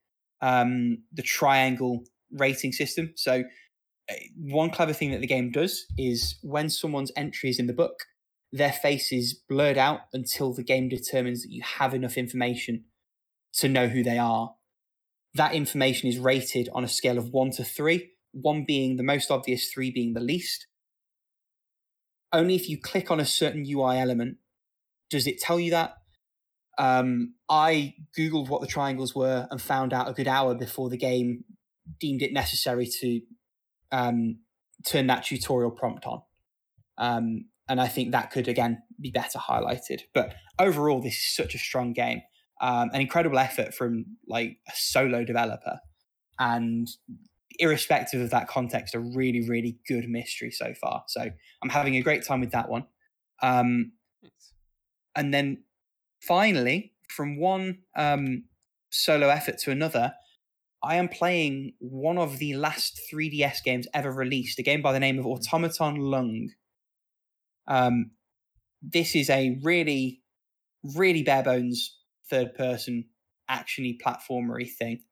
um, the triangle rating system. So uh, one clever thing that the game does is when someone's entry is in the book, their face is blurred out until the game determines that you have enough information to know who they are that information is rated on a scale of one to three, one being the most obvious, three being the least. Only if you click on a certain UI element does it tell you that. Um, I Googled what the triangles were and found out a good hour before the game deemed it necessary to um, turn that tutorial prompt on. Um, and I think that could, again, be better highlighted. But overall, this is such a strong game um, an incredible effort from like a solo developer. And irrespective of that context a really really good mystery so far. So i'm having a great time with that one. Um, and then finally from one um, solo effort to another i am playing one of the last 3ds games ever released a game by the name of automaton lung. Um, this is a really really bare bones third person actiony platformery thing.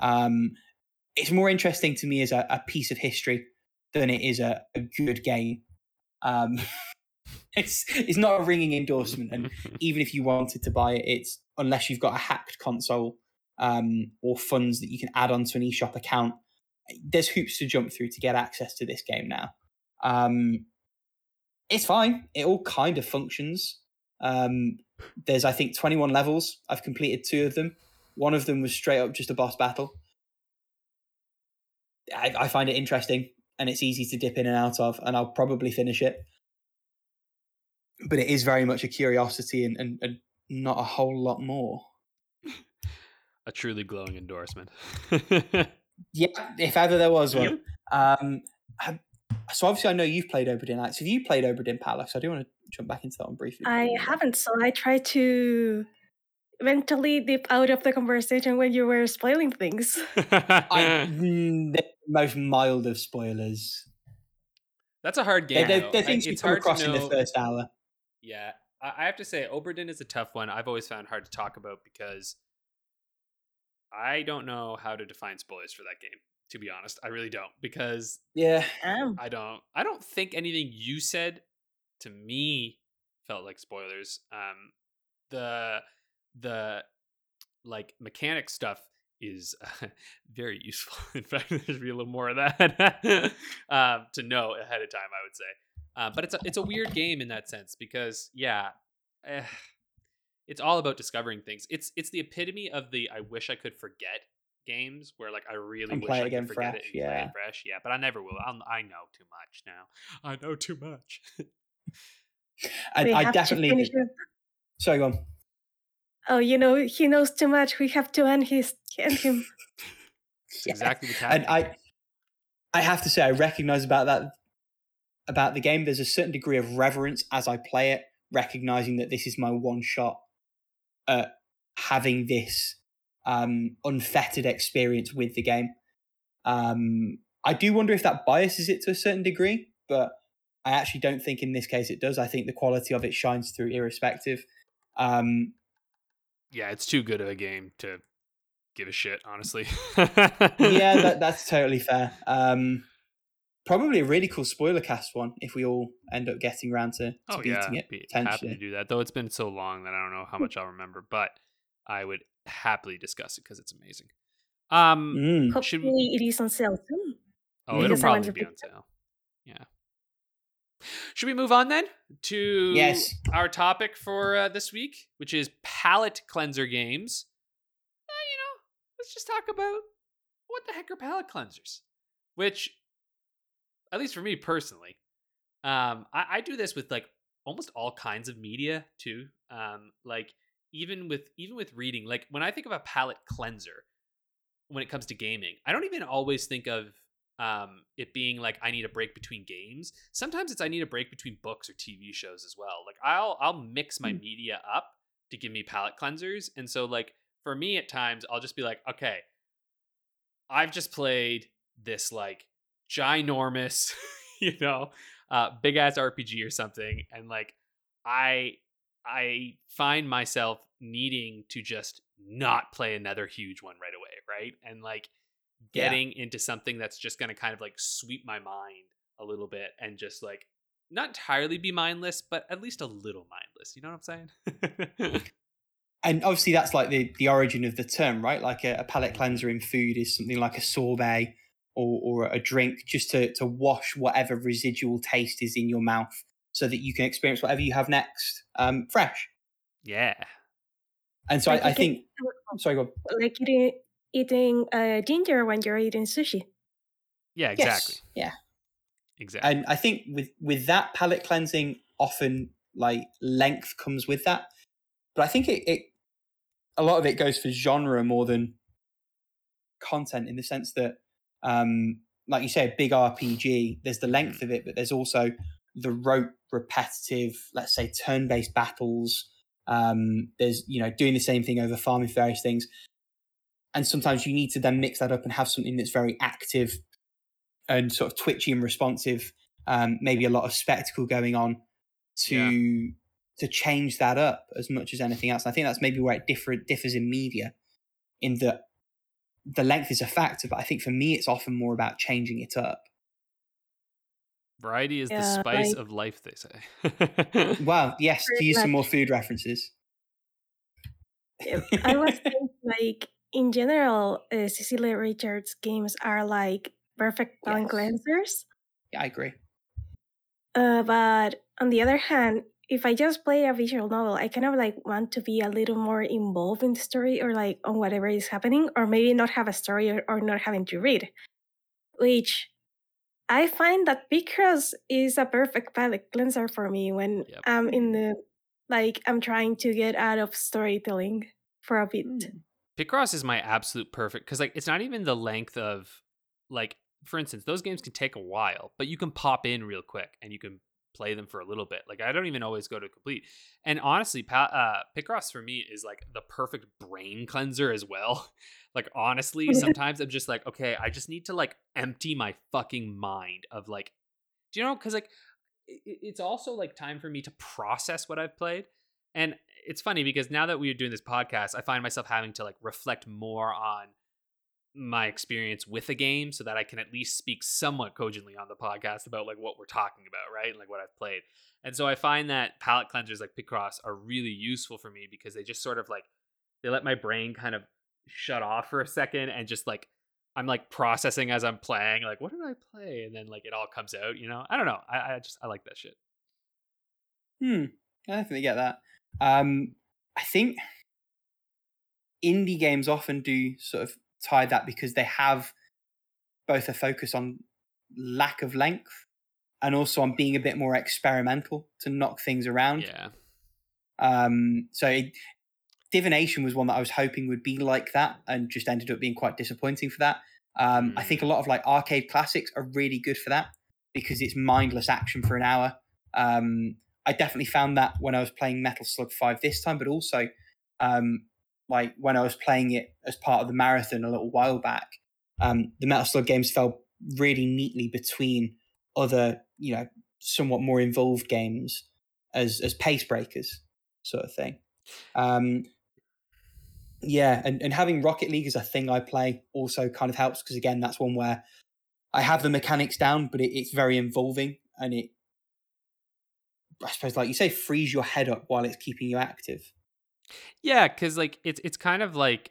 Um, it's more interesting to me as a, a piece of history than it is a, a good game. Um, it's it's not a ringing endorsement, and even if you wanted to buy it, it's unless you've got a hacked console um, or funds that you can add onto an eShop account. there's hoops to jump through to get access to this game now. Um, it's fine. It all kind of functions. Um, there's, I think, 21 levels. I've completed two of them. One of them was straight up just a boss battle. I, I find it interesting and it's easy to dip in and out of, and I'll probably finish it. But it is very much a curiosity and, and, and not a whole lot more. A truly glowing endorsement. Yeah, if ever there was one. Um, have- so obviously, I know you've played Obra Dinn Alex. Have you played Obra Dinn Palace? I do want to jump back into that one briefly. I haven't, so I try to mentally dip out of the conversation when you were spoiling things. I, mm, the most mild of spoilers. That's a hard game. They're, though. they're I- things you it's come hard to across in the know- first hour. Yeah, I I have to say, Obra Dinn is a tough one. I've always found hard to talk about because I don't know how to define spoilers for that game. To be honest, I really don't because Yeah, I don't. I don't think anything you said to me felt like spoilers. Um, the the like mechanic stuff is uh, very useful. In fact, there should be a little more of that um, to know ahead of time. I would say, uh, but it's a, it's a weird game in that sense because yeah, eh, it's all about discovering things. It's it's the epitome of the I wish I could forget games where like I really And wish play I it again could forget fresh, it and play yeah. it fresh. Yeah, but I never will. I'll, I know too much now. I know too much. and we I definitely. finish it. Sorry, go on. Oh, you know, he knows too much. We have to end his end him. It's Yeah. exactly the And I, I have to say, I recognize about that about the game. There's a certain degree of reverence as I play it, recognizing that this is my one shot at having this um, unfettered experience with the game. Um, I do wonder if that biases it to a certain degree, but I actually don't think in this case it does. I think the quality of it shines through, irrespective. Um, yeah, it's too good of a game to give a shit. Honestly. yeah, that, that's totally fair. Um, probably a really cool spoiler cast one if we all end up getting around to, to oh beating yeah, it be happy to do that. Though it's been so long that I don't know how much I'll remember, but I would happily discuss it because it's amazing. Um, Mm. Should we- Hopefully, it is on sale soon. oh, it'll probably be on sale. Yeah. Should we move on then to Yes. our topic for uh, this week, which is palate cleanser games? Uh, you know, let's just talk about what the heck are palate cleansers. Which, at least for me personally, um, I, I do this with like almost all kinds of media too. Um, like even with even with reading, like when I think of a palate cleanser, when it comes to gaming, I don't even always think of um, it being like I need a break between games. Sometimes it's I need a break between books or TV shows as well. Like I'll I'll mix my Hmm. media up to give me palate cleansers, and so like for me at times I'll just be like, okay, I've just played this like ginormous, you know, uh, big ass RPG or something, and like I I find myself needing to just not play another huge one right away, right? And like Yeah. getting into something that's just going to kind of like sweep my mind a little bit and just like not entirely be mindless, but at least a little mindless. You know what I'm saying? And obviously, that's like the, the origin of the term, right? Like a, a palate cleanser in food is something like a sorbet or, or a drink, just to, to wash whatever residual taste is in your mouth so that you can experience whatever you have next um, fresh. yeah. And so Like I, I you can- think, sorry, go on. like eating eating uh, ginger when you're eating sushi. Yeah, Yes, exactly. yeah. Exactly. and I think with with that palate cleansing, often like length comes with that. But I think it, it a lot of it goes for genre more than content in the sense that, um, like you say, a big RPG. There's the length of it, but there's also the rote, repetitive, let's say, turn-based battles. Um, there's you know doing the same thing over farming various things, and sometimes you need to then mix that up and have something that's very active and sort of twitchy and responsive. Um, maybe a lot of spectacle going on to to change that up as much as anything else. And I think that's maybe where it different differs in media, in that the length is a factor, but I think for me it's often more about changing it up. Variety is the spice I- of life, they say. wow, yes, to use some more food references. I was thinking, like in general, uh, Cecilia Richards games are like perfect palate Yes. cleansers. Yeah, I agree. Uh, but on the other hand, if I just play a visual novel, I kind of like want to be a little more involved in the story or like on whatever is happening, or maybe not have a story or, or not having to read. Which I find that Picross is a perfect palate cleanser for me when Yep. I'm in the like I'm trying to get out of storytelling for a bit. Mm. Picross is my absolute perfect because like it's not even the length of like for instance those games can take a while but you can pop in real quick and you can play them for a little bit. Like I don't even always go to complete. And honestly pa- uh, Picross for me is like the perfect brain cleanser as well. Like honestly sometimes I'm just like okay I just need to like empty my fucking mind of like do you know because like i- i- it's also like time for me to process what I've played. And it's funny because now that we are doing this podcast, I find myself having to like reflect more on my experience with a game so that I can at least speak somewhat cogently on the podcast about like what we're talking about, right? And like what I've played. And so I find that palate cleansers like Picross are really useful for me because they just sort of like they let my brain kind of shut off for a second and just like I'm like processing as I'm playing, like what did I play? And then like it all comes out, you know? I don't know. I, I just I like that shit. Hmm. I definitely get that. Um, I think indie games often do sort of tie that because they have both a focus on lack of length and also on being a bit more experimental to knock things around. Yeah. Um, so it, divination was one that I was hoping would be like that, and just ended up being quite disappointing for that. Um, I think a lot of like arcade classics are really good for that because it's mindless action for an hour. Um, I definitely found that when I was playing Metal Slug Five this time, but also um, like when I was playing it as part of the marathon a little while back. Um, the Metal Slug games fell really neatly between other, you know, somewhat more involved games as as pace breakers, sort of thing. Um, yeah, and, and having Rocket League as a thing I play also kind of helps because again, that's one where I have the mechanics down, but it, it's very involving and it, I suppose, like you say, frees your head up while it's keeping you active. Yeah, because like it's it's kind of like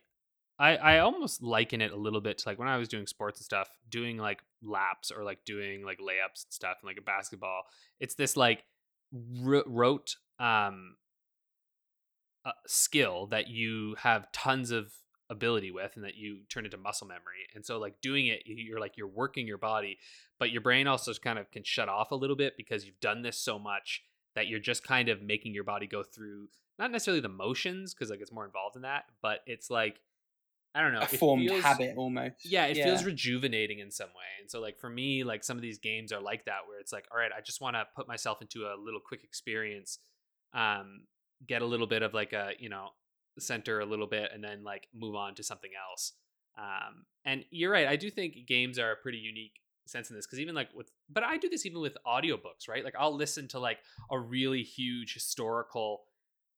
I I almost liken it a little bit to like when I was doing sports and stuff, doing like laps or like doing like layups and stuff and like a basketball. It's this like ro- rote um uh, skill that you have tons of ability with and that you turn into muscle memory. And so like doing it you're like you're working your body, but your brain also kind of can shut off a little bit because you've done this so much that you're just kind of making your body go through not necessarily the motions because like it's more involved in that, but it's like I don't know, a formed feels- habit almost. Yeah, it feels rejuvenating in some way. And so like for me, like some of these games are like that where it's like, all right, I just want to put myself into a little quick experience, um, get a little bit of like a, you know, center a little bit and then like move on to something else. Um, and you're right, I do think games are a pretty unique sense in this because even like with but I do this even with audiobooks, right? Like I'll listen to like a really huge historical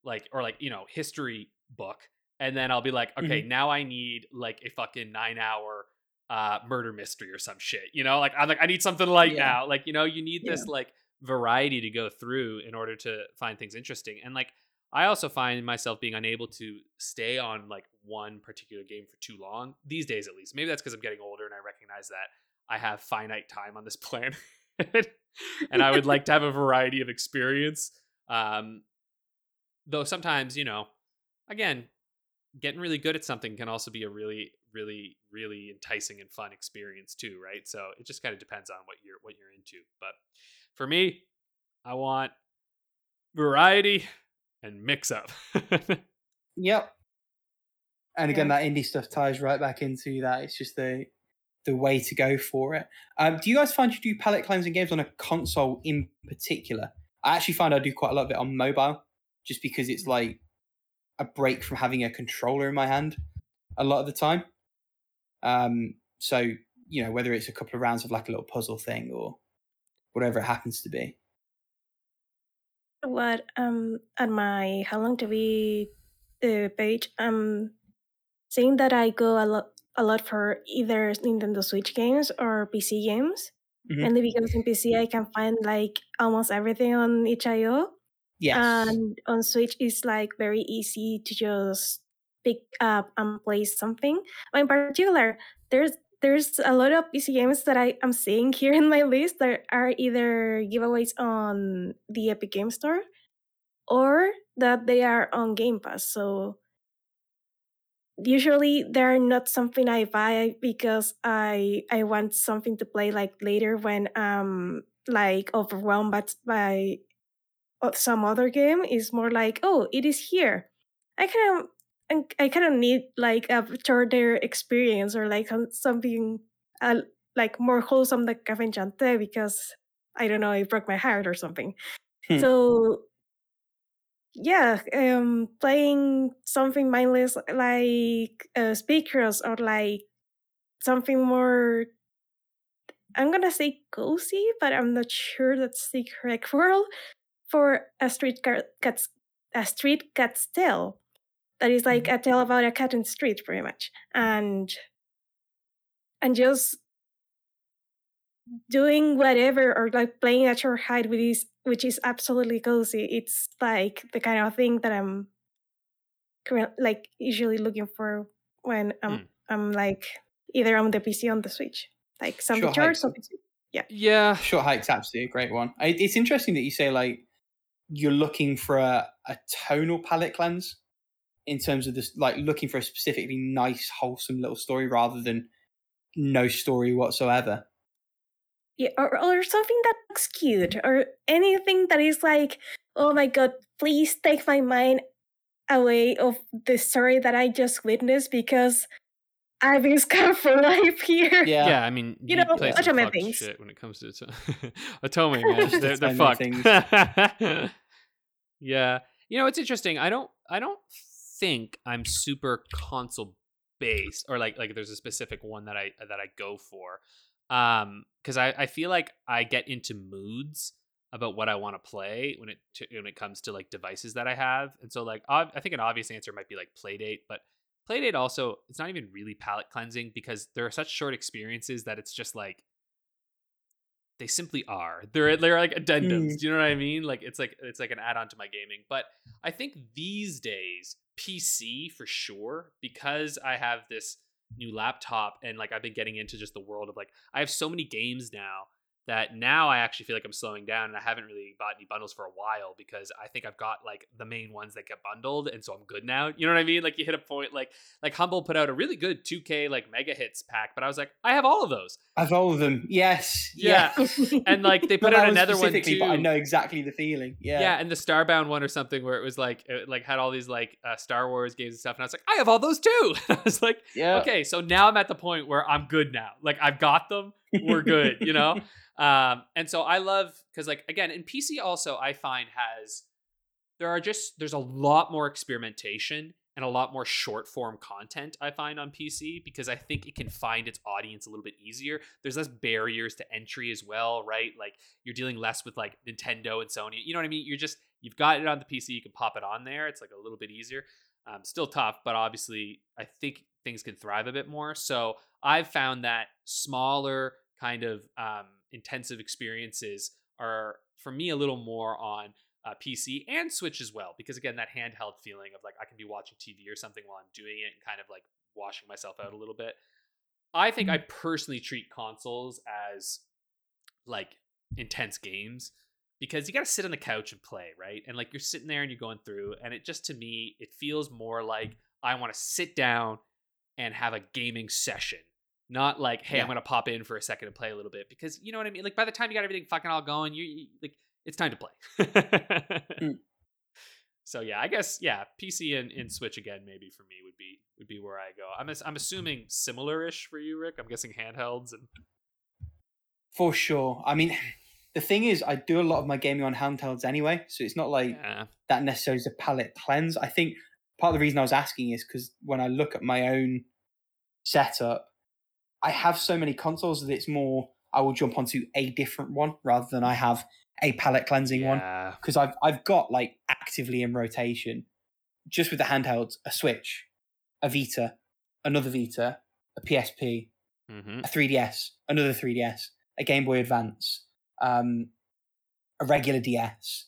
like or like, you know, history book and then I'll be like, okay, now I need like a fucking 9-hour uh murder mystery or some shit. You know, like I'm like I need something like Yeah. now. Like, you know, you need this like variety to go through in order to find things interesting. And like I also find myself being unable to stay on like one particular game for too long these days, at least. Maybe that's because I'm getting older and I recognize that I have finite time on this planet, and I would like to have a variety of experience. Um, though sometimes, you know, again, getting really good at something can also be a really, really, really enticing and fun experience too, right? So it just kind of depends on what you're what you're into. But for me, I want variety and mix up. Yep. And again, that indie stuff ties right back into that. It's just the the way to go for it. Um, do you guys find you do palate cleansing games on a console in particular? I actually find I do quite a lot of it on mobile, just because it's like a break from having a controller in my hand a lot of the time. Um, so you know whether it's a couple of rounds of like a little puzzle thing or whatever it happens to be. What um at my how long to be uh, page I'm saying that I go a lot a lot for either Nintendo Switch games or PC games. Mhm. Mainly because in PC I can find like almost everything on itch.io. Yes. And on Switch it's like very easy to just pick up and play something. But in particular, there's there's a lot of PC games that I am seeing here in my list that are either giveaways on the Epic Game Store or that they are on Game Pass. So usually they're not something I buy because I I want something to play like later when I'm like overwhelmed by, by some other game. is more like oh it is here. I kind of I kind of need like a shorter experience or like something uh, like more wholesome than Café Enchanté because I don't know it broke my heart or something. Hmm. So yeah, um, playing something mindless like uh, speakers or like something more. I'm gonna say cozy, but I'm not sure that's the correct word for a street cat, a street cat's tale. That is like mm-hmm. a tale about a cat in the street, pretty much, and and just doing whatever or like playing A Short Hike which is which is absolutely cozy. It's like the kind of thing that i'm like usually looking for when i'm mm. i'm like either on the pc on the switch. Like some sure or something yeah. Yeah short hike's absolutely a great one. It's interesting that you say like you're looking for a, a tonal palate cleanse in terms of this like looking for a specifically nice wholesome little story rather than no story whatsoever. Yeah, or, or something that looks cute, or anything that is like, oh my god, please take my mind away of the story that I just witnessed because I've been scarred for life here. Yeah, yeah. I mean, you, you know, Otome things. Shit when it comes to Otome, man, they're, they're fucked. yeah, you know, it's interesting. I don't, I don't think I'm super console based, or like, like there's a specific one that I that I go for um because I, I feel like i get into moods about what i want to play when it when it comes to like devices that i have and so like i think an obvious answer might be like playdate but playdate also it's not even really palate cleansing because there are such short experiences that it's just like they simply are. They're they're like addendums mm. do you know what i mean? Like it's like it's like an add-on to my gaming. But i think these days pc for sure because i have this new laptop and like I've been getting into just the world of like I have so many games now that now I actually feel like I'm slowing down and I haven't really bought any bundles for a while because I think I've got like the main ones that get bundled and so I'm good now. You know what I mean? Like you hit a point like like Humble put out a really good 2K like mega hits pack, but I was like, I have all of those. I have all of them. Yes. Yeah. and like they put out another one too. But I know exactly the feeling. Yeah. Yeah, and the Starbound one or something where it was like it like had all these like uh, Star Wars games and stuff and I was like, I have all those too. I was like, yeah. okay, so now I'm at the point where I'm good now. Like I've got them. We're good, you know? Um, and so I love because like again in PC also I find has there are just there's a lot more experimentation and a lot more short form content I find on PC because I think it can find its audience a little bit easier. There's less barriers to entry as well, right? Like you're dealing less with like Nintendo and Sony. You know what I mean? You're just you've got it on the PC, you can pop it on there. It's like a little bit easier. Um, still tough, but obviously I think things can thrive a bit more. So I've found that smaller kind of um, intensive experiences are for me a little more on uh, PC and Switch as well, because again, that handheld feeling of like I can be watching TV or something while I'm doing it and kind of like washing myself out a little bit. I think I mm-hmm. personally treat consoles as like intense games because you got to sit on the couch and play, right? And like you're sitting there and you're going through, and it just to me, it feels more like I want to sit down and have a gaming session not like, hey, yeah. I'm gonna pop in for a second and play a little bit because you know what I mean. Like by the time you got everything fucking all going, you, you like it's time to play. mm. So yeah, I guess yeah, PC and, and Switch again maybe for me would be would be where I go. I'm I'm assuming similar-ish for you, Rick. I'm guessing handhelds and for sure. I mean, the thing is, I do a lot of my gaming on handhelds anyway, so it's not like yeah. that necessarily is a palate cleanse. I think part of the reason I was asking is because when I look at my own setup, I have so many consoles that it's more I will jump onto a different one rather than I have a palate cleansing yeah. one because I've I've got like actively in rotation just with the handhelds a Switch, a Vita, another Vita, a PSP, mm-hmm. a 3DS, another 3DS, a Game Boy Advance, um, a regular DS.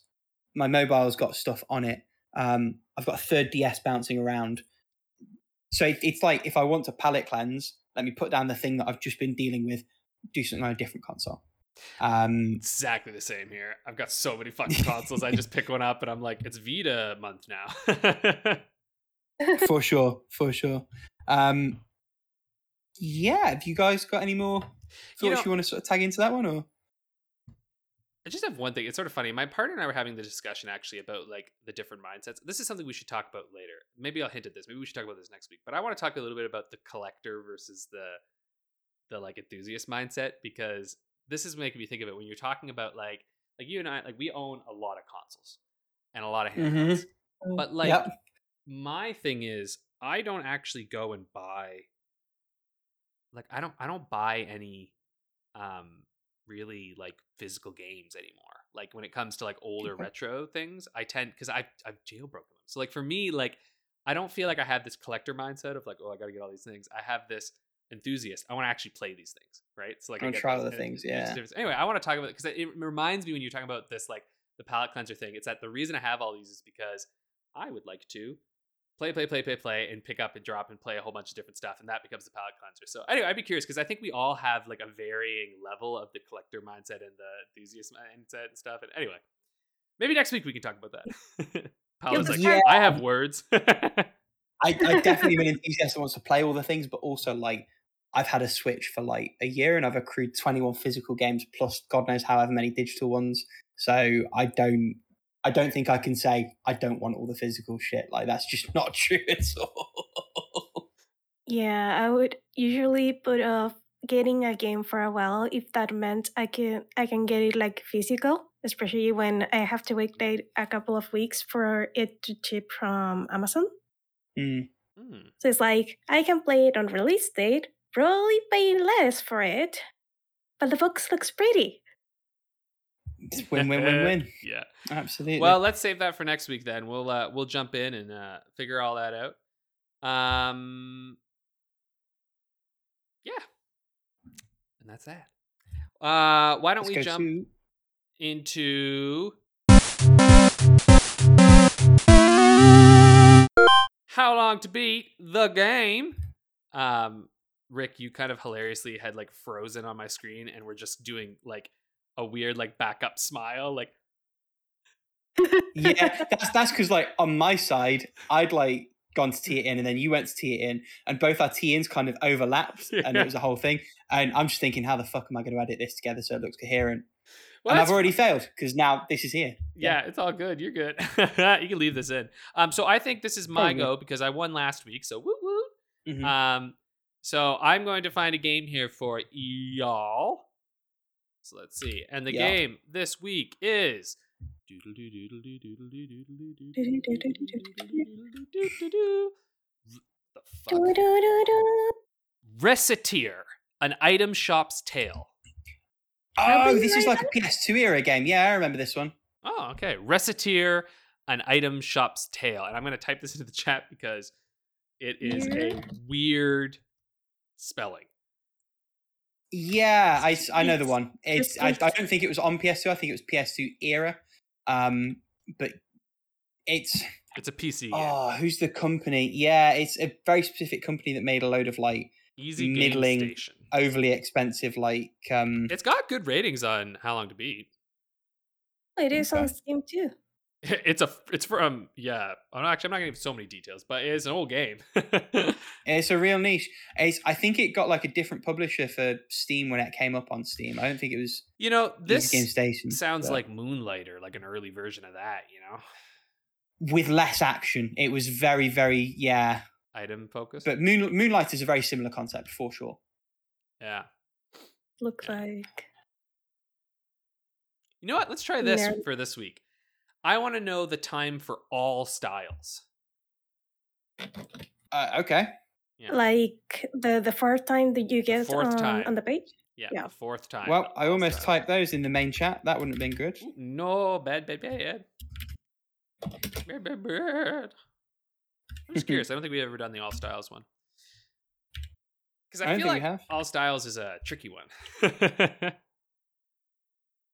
My mobile's got stuff on it. Um, I've got a third DS bouncing around. So it, it's like if I want to palate cleanse, let me put down the thing that I've just been dealing with, do something on a different console. Um, Exactly the same here. I've got so many fucking consoles. I just pick one up and I'm like, it's Vita month now. for sure, for sure. Um, yeah, have you guys got any more thoughts You you, want to sort of tag into that one, or I just have one thing. It's sort of funny. My partner and I were having the discussion actually about like the different mindsets. This is something we should talk about later. Maybe I'll hint at this. Maybe we should talk about this next week. But I want to talk a little bit about the collector versus the the like enthusiast mindset because this is making me think of it when you're talking about like like you and I like we own a lot of consoles and a lot of Mhm. But like Yep. my thing is I don't actually go and buy like I don't I don't buy any um really like physical games anymore. Like when it comes to like older retro things, I tend because I I've jailbroken them. So like for me, like I don't feel like I have this collector mindset of like, oh, I gotta get all these things. I have this enthusiast. I want to actually play these things, right? So like I Wanna try other things, it makes a yeah. Anyway, I want to talk about it because it, it reminds me when you're talking about this like the palate cleanser thing. It's that the reason I have all these is because I would like to play, play, play, play, play, and pick up and drop and play a whole bunch of different stuff, and that becomes the palate cleanser. So anyway, I'd be curious because I think we all have like a varying level of the collector mindset and the enthusiast mindset and stuff. And anyway, maybe next week we can talk about that. Paula's like, Yeah. I have words. I, I definitely am an enthusiast that wants to play all the things, but also like I've had a Switch for like a year and I've accrued 21 physical games plus God knows however many digital ones. So I don't I don't think I can say I don't want all the physical shit. Like that's just not true at all. Yeah, I would usually put off getting a game for a while if that meant I can I can get it like physical, especially when I have to wait like a couple of weeks for it to ship from Amazon. Mm. Hmm. So it's like I can play it on release date, probably paying less for it, but the box looks pretty. It's win win win win. yeah. Absolutely. Well, let's save that for next week then. We'll uh we'll jump in and uh figure all that out. Um Yeah. And that's that. Uh why don't Let's we jump to- into How long to beat the game? Um Rick, you kind of hilariously had like frozen on my screen and we're just doing like a weird like backup smile like yeah, that's that's because like on my side, I'd like gone to tee it in, and then you went to tee it in, and both our tee ins kind of overlapped, and it was a whole thing. And I'm just thinking, how the fuck am I going to edit this together so it looks coherent? Well, and I've already failed because now this is here. Yeah, it's all good. You're good. you can leave this in. Um, so I think this is my go because I won last week. So woo woo. Mhm. Um, so I'm going to find a game here for y'all. So let's see. And the Yeah. game this week is. The fuck? Do-do-do-do. Recettear, an item shop's tale. Oh, this is like a PS2 era game. Yeah, I remember this one. Oh, okay. Recettear, an item shop's tale. And I'm going to type this into the chat because it is a weird spelling. Yeah, I, I know the one. It's I, I don't think it was on PS2. I think it was PS2 era. Um, but it's It's a PC game. oh, who's the company? Yeah, it's a very specific company that made a load of like Easy middling- overly expensive like um It's got good ratings on How Long to Beat. It is on Steam too. It's a it's from yeah. Oh, no, actually, I'm not gonna give so many details, but it's an old game. It's a real niche. It's, I think it got like a different publisher for Steam when it came up on Steam. I don't think it was you know, this this Game Station. sounds but like Moonlighter, like an early version of that. You know, with less action. It was very, very yeah. item focus. But Moon, Moonlight is a very similar concept for sure. yeah. Look Yeah. like You know what? Let's try this Yeah. for this week. I want to know the time for all styles. Uh, okay. Yeah. like the the fourth time that you get fourth on, time. on the page. Yeah, Yeah. the fourth time. Well, I almost styles. typed those in the main chat. That wouldn't have been good. Ooh, No, bad, bad, bad. Bad, bad, bad. I'm just curious. I don't think we've ever done the all styles one. Because I, I feel think we like have. all styles is a tricky one.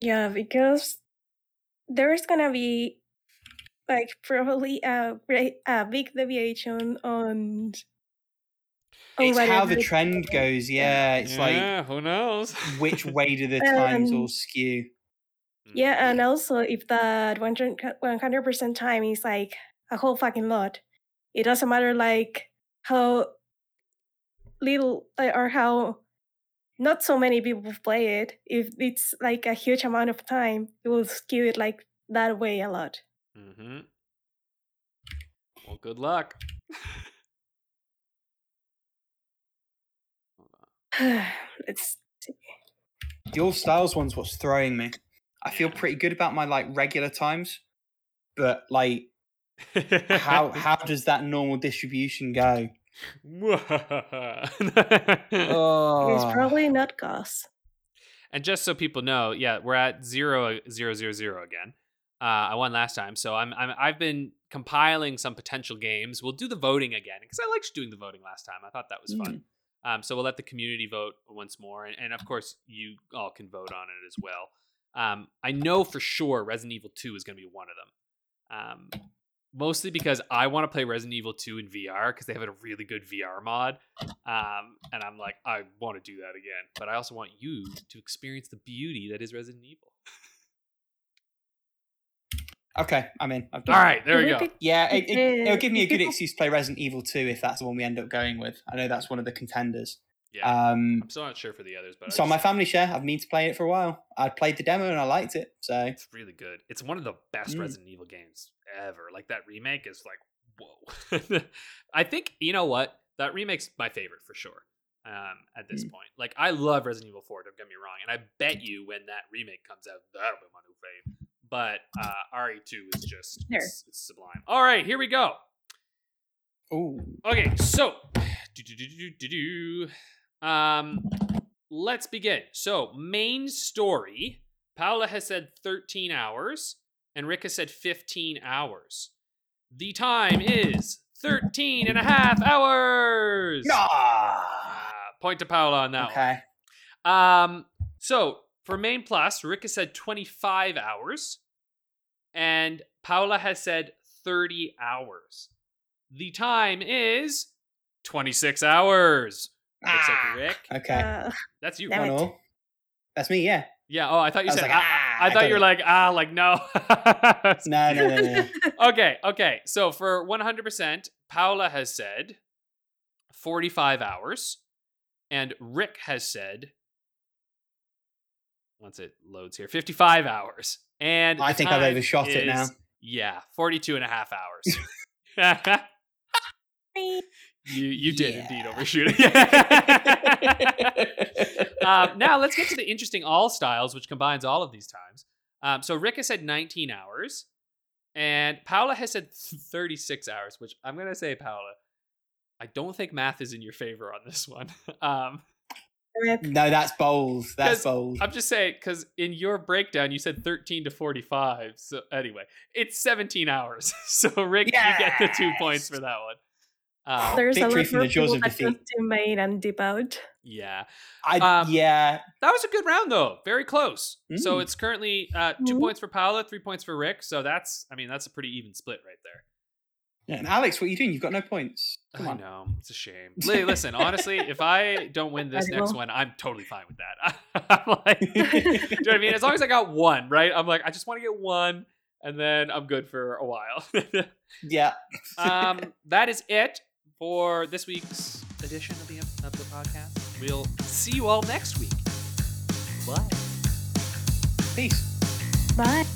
Yeah, because there is gonna be like probably a a big deviation on on It's how whatever the it- trend goes. Yeah, it's yeah, who knows? which way do the times Um, all skew? Yeah, and also if that 100 percent time is like a whole fucking lot, it doesn't matter like how little or how not so many people play it. If it's like a huge amount of time, it will skew it like that way a lot. Mm-hmm. Well, good luck. it's The All Styles one's what's throwing me. I feel pretty good about my like regular times, but like how how does that normal distribution go? Oh, it's probably not Gauss. And just so people know, yeah, we're at zero zero zero zero again. Uh, I won last time, so I'm, I'm I've been compiling some potential games. We'll do the voting again because I liked doing the voting last time. I thought that was fun. Um, so we'll let the community vote once more, and, and of course you all can vote on it as well. Um, I know for sure Resident Evil Two is going to be one of them. Um, mostly because I want to play Resident Evil 2 in VR because they have a really good VR mod. Um, and I'm like, I want to do that again. But I also want you to experience the beauty that is Resident Evil. Okay, I'm in. I've done it. right, there we go. it- Yeah, it, it, it'll give me a good excuse to play Resident Evil 2 if that's the one we end up going with. I know that's one of the contenders. Yeah. Um, I'm still not sure for the others, but so it's on my family share. I've mean to play it for a while. I played the demo and I liked it. So it's really good. It's one of the best Mm. Resident Evil games ever. Like that remake is like, whoa. I think you know what that remake's my favorite for sure. Um, at this Mm. point, like I love Resident Evil 4. Don't get me wrong, and I bet you when that remake comes out, that'll be my new fave. But uh, RE2 is just There. it's, it's sublime. All right, here we go. Ooh. Okay, so do-do-do-do-do-do. Um, let's begin. So, main story. Paula has said 13 hours, and Rick has said 15 hours. The time is 13 and a half hours. Ah, Uh, point to Paula on that okay. one. Um, so for main plus, Rick has said 25 hours, and Paula has said 30 hours. The time is 26 hours. Looks Ah, like Rick. Okay. Uh, That's you. Damn One all. That's me, yeah. Yeah. Oh, I thought you I said. like, ah, ah, I I thought got you were like ah, like no. No, no, no, no. no. okay, okay. So for 100%, Paula has said 45 hours, and Rick has said, once it loads here, 55 hours. And I think I've time overshot it now. Yeah, 42 and a half hours. you you did Yeah. indeed overshoot it. um, now let's get to the interesting all styles, which combines all of these times. Um, so Rick has said 19 hours, and Paula has said 36 hours, which I'm gonna say, Paula, I don't think math is in your favor on this one. Um, no, that's bold. That's bold. I'm just saying because in your breakdown you said 13 to 45. So anyway, it's 17 hours. So Rick, you get the two points for that one. Uh, There's a victory lot from the jaws people of that defeat. just main and dip out. yeah, I um, yeah. that was a good round though. Very close. So Mm. it's currently uh, 2 Mhm. points for Paula, three points for Rick. So that's, I mean, that's a pretty even split right there. Yeah, And Alex, what are you doing? You've got no points. Come I on. know it's a shame. Listen, honestly, if I don't win this I next know. one, I'm totally fine with that. I'm like, do you know what I mean? As long as I got one, right? I'm like, I just want to get one, and then I'm good for a while. Yeah. um, that is it for this week's edition of the of the podcast. We'll see you all next week. Bye. Peace. Bye.